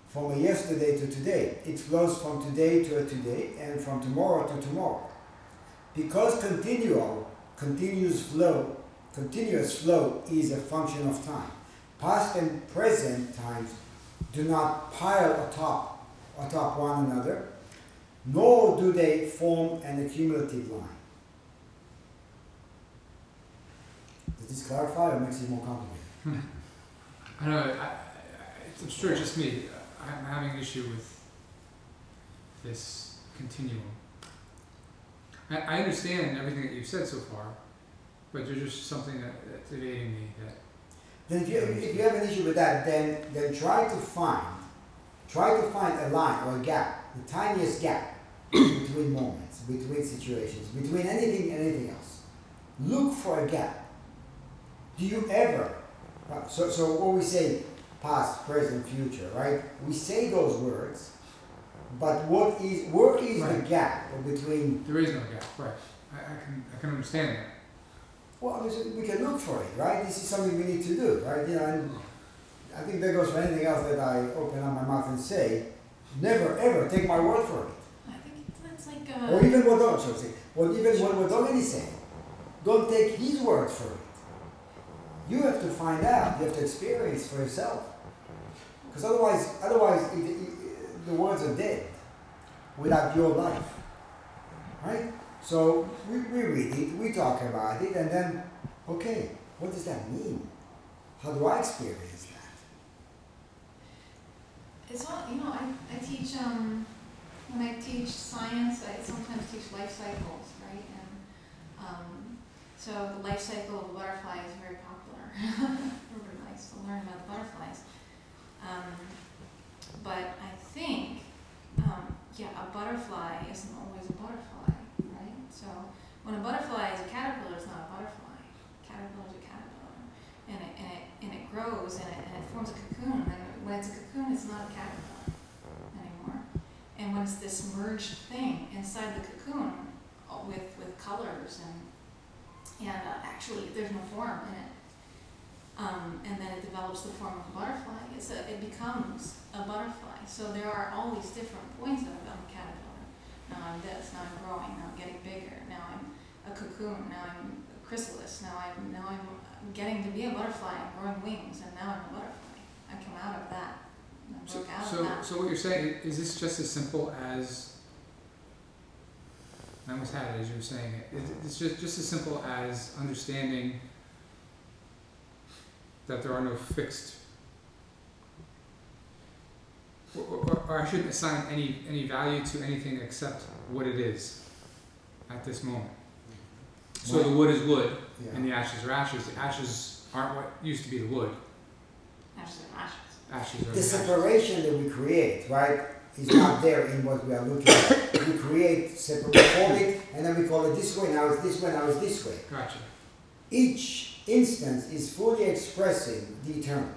from a yesterday to today. It flows from today to a today and from tomorrow to tomorrow. Because continual, continuous flow, continuous flow is a function of time. Past and present times do not pile atop, atop one another, nor do they form an accumulative line. Does this clarify or makes it more complicated? I know, I, I, I'm sure just me, I'm having an issue with this continuum. I, I understand everything that you've said so far, but there's just something that, that's evading me that, Then if you, if you have an issue with that, then, then try to find, try to find a line or a gap, the tiniest gap between moments, between situations, between anything and anything else. Look for a gap. Do you ever, so, so what we say, past, present, future, right? We say those words, but what is, where is the gap between, there is no gap, right? I, I can, I can understand that. Well, we can look for it, right? This is something we need to do, right? You know, and I think that goes for anything else that I open up my mouth and say. Never ever take my word for it. I think that's like Or even what Don should say. Or even what what Dogen is saying. Don't take his word for it. You have to find out. You have to experience for yourself. Because otherwise, otherwise, it, it, the words are dead without your life. Right? So we, we read it, we talk about it, and then, okay, what does that mean? How do I experience that? it's all, you know, I, I teach, um, when I teach science, I sometimes teach life cycles, right? And, um, so the life cycle of a butterfly is very popular. Everybody likes to learn about the butterflies. Um, but I think, um, yeah, a butterfly isn't always a butterfly? So when a butterfly is a caterpillar, it's not a butterfly. Caterpillar is a caterpillar, and it and it and it grows and it and it forms a cocoon. And when it's a cocoon, it's not a caterpillar anymore. And when it's this merged thing inside the cocoon, uh, with with colors and and uh, actually there's no form in it. Um, and then it develops the form of a butterfly. It's a, it becomes a butterfly. So there are all these different points of. Now I'm this. Now I'm growing. Now I'm getting bigger. Now I'm a cocoon. Now I'm a chrysalis. Now I'm now I'm getting to be a butterfly. I'm growing wings, and now I'm a butterfly. I come out of that. So, broke out of so, that. so what you're saying, is this just as simple as, I almost had it as you were saying it, it's just, just as simple as understanding that there are no fixed, or, or, or I shouldn't assign any, any value to anything except what it is at this moment. So the wood is wood, Yeah. and the ashes are ashes, the ashes aren't what used to be the wood, Ashes and ashes. ashes are the The ashes. separation that we create, right, is not there in what we are looking at. We create, separate, we it, and then we call it this way, now it's this way, now it's this way. Gotcha. Each instance is fully expressing the eternal.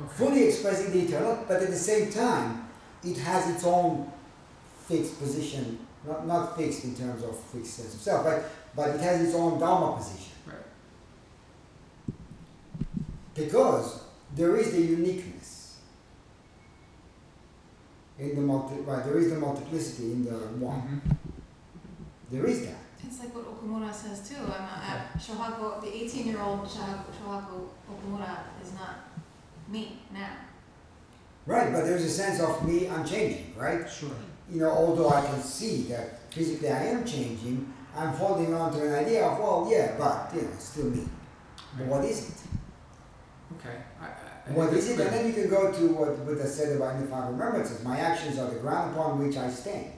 Okay. Fully expressing the eternal, but at the same time, it has its own fixed position, not, not fixed in terms of fixed sense of self, but, but it has its own Dharma position. Right. Because there is the uniqueness. In the multi, right, there is the multiplicity in the one. Mhm. There is that. It's like what Okumura says too. I'm not, I- Shohaku, the 18 year old Shohaku, Shohaku Okumura is not me now. Right, but there's a sense of me I'm changing, right? Sure. You know, although I can see that physically I am changing, I'm holding on to an idea of, well, yeah, but, you know, it's still me. But what is it? Okay. I, I, What is it? clear. And then you can go to what Buddha said about the five remembrances. My actions are the ground upon which I stand.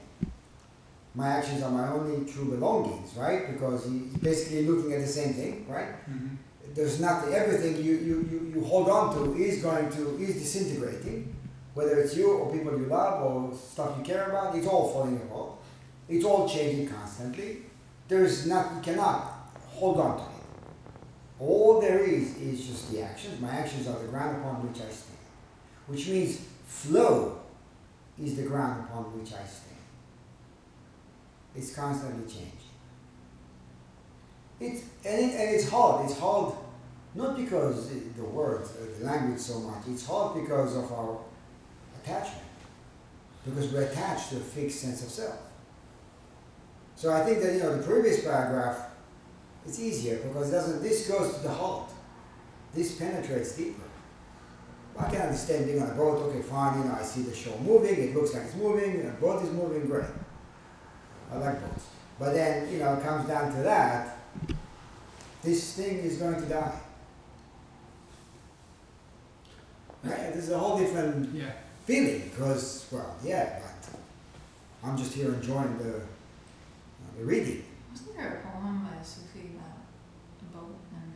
My actions are my only true belongings, right? Because he's basically looking at the same thing, right? Mhm. There's nothing, everything you, you, you, you hold on to is going to, is disintegrating. Whether it's you or people you love or stuff you care about, it's all falling apart. It's all changing constantly. There's not, you cannot hold on to it. All there is is just the actions. My actions are the ground upon which I stand. Which means flow is the ground upon which I stand. It's constantly changing. It's and, it, and it's hard. It's hard not because the words, uh, the language so much. It's hard because of our attachment. Because we're attached to a fixed sense of self. So I think that you know the previous paragraph, it's easier because it doesn't. This goes to the heart. This penetrates deeper. I can understand being on a boat. Okay, fine. You know, I see the shore moving. It looks like it's moving. The boat is moving. Great. I like boats. But then you know, it comes down to that. This thing is going to die. Right? There's a whole different Yeah. feeling because, well, yeah, but I'm just here enjoying the, uh, the reading. Wasn't there a poem by Sufi about a boat and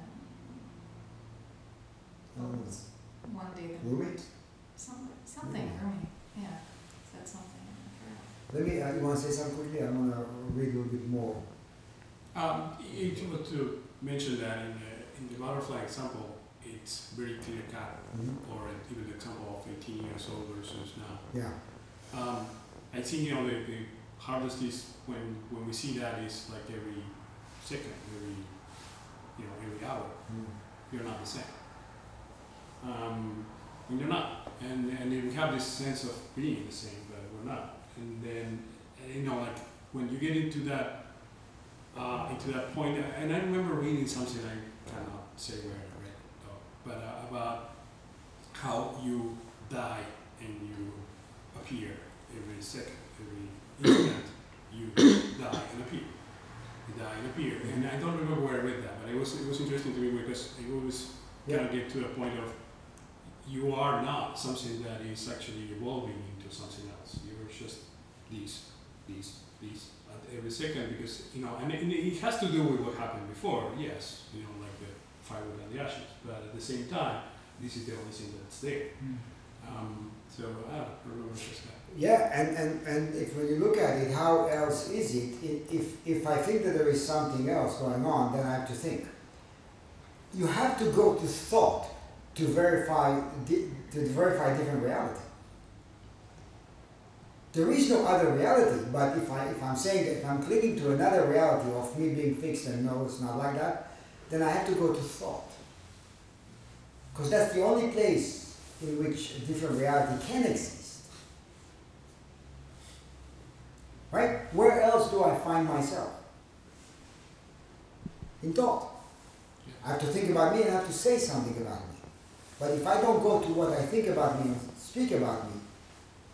the Um, boat was one day the Rumi? something something Rumi. Rumi, yeah, said something. I Let me, uh, you want to say something quickly? I want to read a little bit more. Um, if you want to mention that in the, in the butterfly example, it's very clear cut, Mhm. or even the example of 18 years old versus now. Yeah. Um, I think you know the, the hardest is when when we see that is like every second, every you know every hour. Mm. You're not the same. Um, when you're not, and and then we have this sense of being the same, but we're not. And then and, you know like when you get into that uh, into that point, and I remember reading something I cannot say where I read it though, but uh, about how you die and you appear every second, every instant, you die and appear. You die and appear. And I don't remember where I read that, but it was it was interesting to me because it always kind of get to a point of you are not something that is actually evolving into something else. You're just these, these, these at every second because you know, and it, and it has to do with what happened before. Yes, you know, like the fire and the ashes, but at the same time, this is the only thing that's there. Um, so I don't remember just that. Yeah, and, and, and if when you look at it, how else is it? If, if I think that there is something else going on, then I have to think. You have to go to thought to verify, to verify a different reality. There is no other reality, but if, I, if I'm saying that if I'm clinging to another reality of me being fixed and no, it's not like that, then I have to go to thought. Because that's the only place in which a different reality can exist. Right? Where else do I find myself? In thought. I have to think about me and I have to say something about me. But if I don't go to what I think about me and speak about me,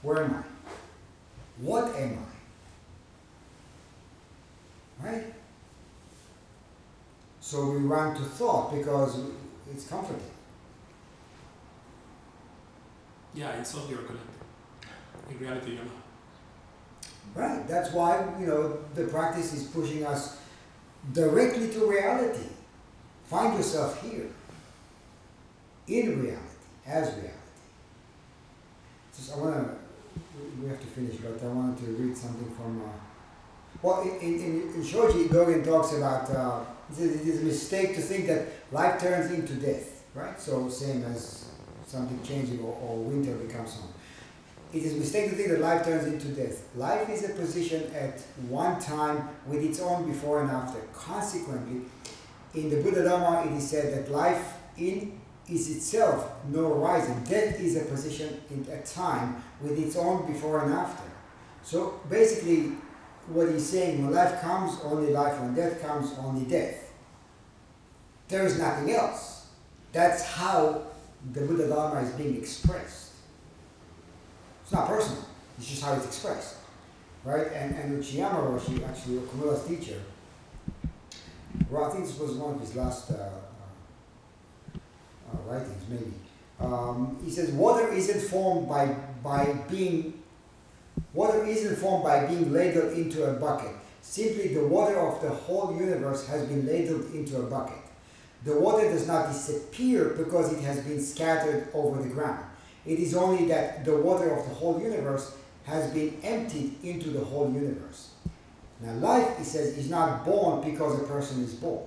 where am I? What am I? Right? So we run to thought because it's comforting. Yeah, in thought you're connected. In reality, you're not. Right. That's why, you know, the practice is pushing us directly to reality. Find yourself here. In reality. As reality. Just, I want to, we have to finish, but I wanted to read something from, uh, well, in, in, in Shoji, Dogen talks about, uh, it is a mistake to think that life turns into death, right? So same as something changing or, or winter becomes summer. It is a mistake to think that life turns into death. Life is a position at one time with its own before and after. Consequently, in the Buddha Dharma, it is said that life in is itself no horizon. Death is a position in a time with its own before and after. So basically, what he's saying, when life comes, only life. When death comes, only death. There is nothing else. That's how the Buddha Dharma is being expressed. It's not personal. It's just how it's expressed, right? And and Uchiyama Roshi, actually Okumura's teacher, well, I think this was one of his last uh, uh, uh, writings, maybe. Um, he says water isn't formed by by being water isn't formed by being ladled into a bucket. Simply, the water of the whole universe has been ladled into a bucket. The water does not disappear because it has been scattered over the ground. It is only that the water of the whole universe has been emptied into the whole universe. Now, life, he says, is not born because a person is born.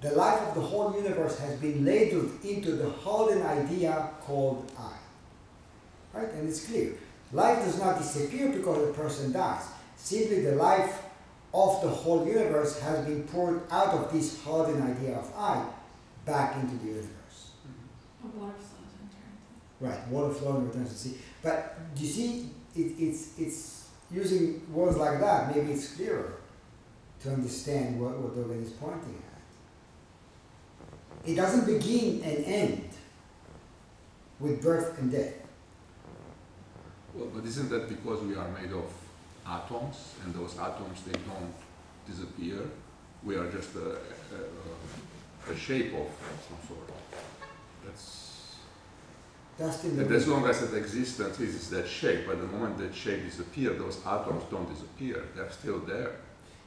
The life of the whole universe has been ladled into the holden idea called I. Right? And it's clear. Life does not disappear because a person dies. Simply the life of the whole universe has been poured out of this holden idea of I back into the universe. Mm-hmm. A water flows in eternity. Right, water flowing returns to sea. But you see, it, it's, it's using words like that, maybe it's clearer to understand what, what Dogen is pointing at. It doesn't begin and end with birth and death. Well, but isn't that because we are made of atoms, and those atoms they don't disappear? We are just a, a, a shape of some sort. That's Dust in the and as long as that existence is, is that shape. But the moment that shape disappears, those atoms don't disappear. They're still there.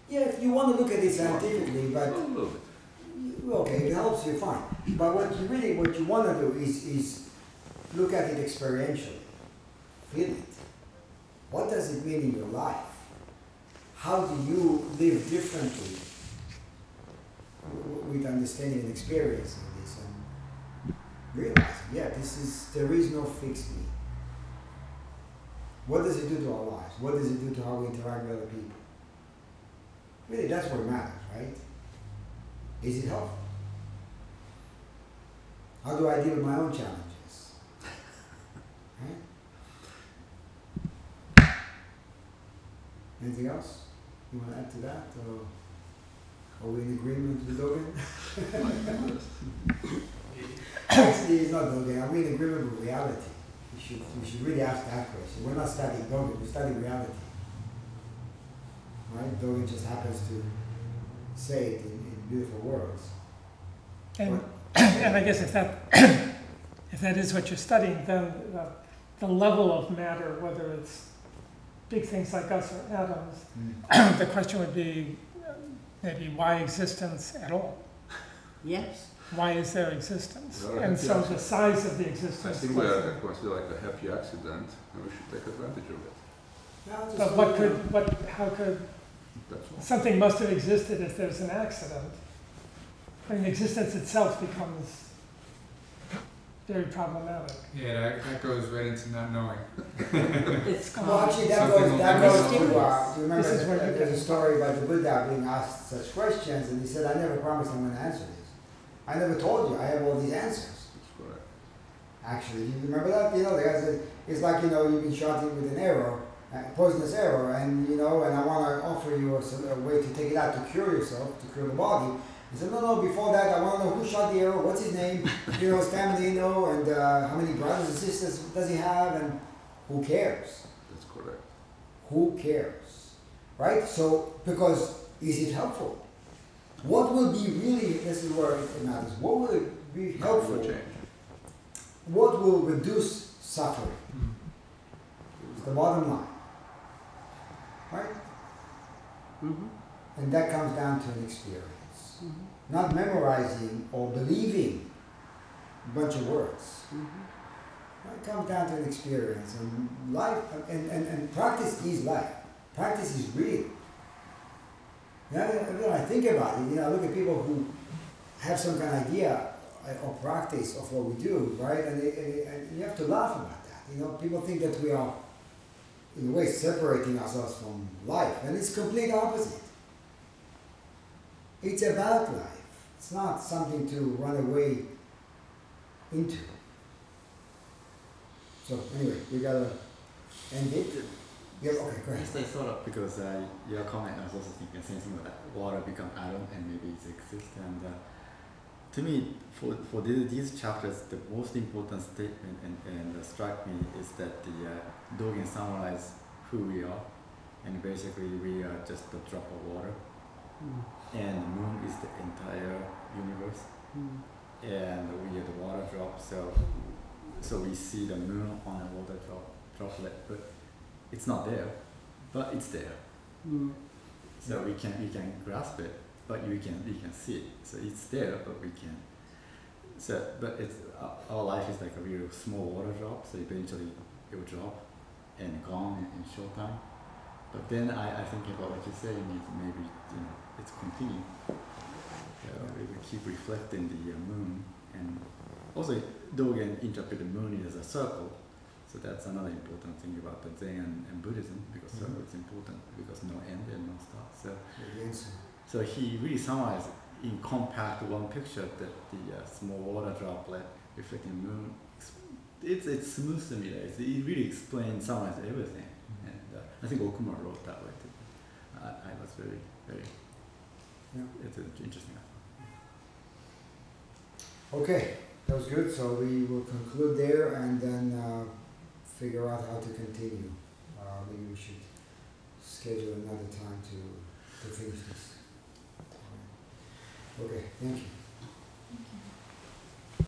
Yeah, if you want to look at it scientifically, but okay, it helps you fine. But what you really, what you want to do is, is look at it experientially. Feel it. What does it mean in your life? How do you live differently with understanding and experiencing this and realizing, yeah, this is, there is no fixed me. What does it do to our lives? What does it do to how we interact with other people? Really, that's what matters, right? Is it helpful? How do I deal with my own challenges? Right? Anything else you want to add to that? Or are we in agreement with Dogen? Actually, it's not Dogen. Are we in agreement with reality? We should, we should really ask that question. We're not studying Dogen, we're studying reality. Right? Dogen just happens to say it in, in beautiful words. And, and I guess if that, if that is what you're studying, then the, the level of matter, whether it's big things like us or atoms, Mm. the question would be uh, maybe why existence at all? Yes, Why is there existence? And so yeah. the size of the existence. I existence. think we are considered like a happy accident, and we should take advantage of it. No, just But what could, at- what, how could, something must have existed if there's an accident. I mean, existence itself becomes very problematic. Yeah, that, that goes right into not knowing. it's Well, called, actually, that Something goes, that never goes to, uh, do you remember, This is that- where that you there's a story about the Buddha being asked such questions, and he said, I never promised I'm gonna answer this. I never told you, I have all these answers. That's correct. Actually, you remember that? You know, the guy said, it's like, you know, you've been shot with an arrow, a poisonous arrow, and, you know, and I wanna offer you a, a way to take it out to cure yourself, to cure the body. He said, no, no, before that, I wanna know who shot the arrow, what's his name, you know, his family, you know, and, uh, how many brothers and sisters does he have, and who cares? That's correct. Who cares? Right? So, because is it helpful? What will be really, this is where it matters, what will it be Will helpful? change. What will reduce suffering? Mm. It's the bottom line. Right? Mhm, And that comes down to an experience. Not memorizing or believing a bunch of words. mhm. It comes down to an experience and life and, and, and practice is life. Practice is real. Know, when I think about it, you know, I look at people who have some kind of idea uh, or practice of what we do, right? And, they, and you have to laugh about that. You know, people think that we are, in a way, separating ourselves from life, and it's complete opposite. It's about life. It's not something to run away into. So anyway, we gotta end it. Yeah, okay, go ahead. Yes, I thought of because uh, your comment, I was also thinking same thing that water become atom and maybe it exists. And uh, to me, for for these, these chapters, the most important statement and and uh, struck me is that the uh, Dogen summarize who we are, and basically we are just a drop of water, Mm. And the moon is the entire universe, Mm. and we are the water drop. So so we see the moon on a water drop droplet, but it's not there, but it's there. Mm. So we can we can grasp it, but we can we can see it. So it's there, but we can. So but it's our- our life is like a real small water drop. So eventually it will drop and gone in, in short time. But then I, I think about what you're saying is maybe you know it's continue. So we will keep reflecting the uh, moon and also Dogen interpret the moon as a circle. So that's another important thing about the Zen and, and Buddhism because Mhm. circle is important because no end and no start. So so he really summarized in compact one picture that the uh, small water droplet reflecting the moon. It's it's smooth to me. It's, it really explains, summarizes everything. And uh, I think Okuma wrote that way too. I, I was very very. Yeah. It's uh, interesting. Okay, that was good. So we will conclude there and then uh, figure out how to continue. Uh, maybe we should schedule another time to, to finish this. Okay, thank you.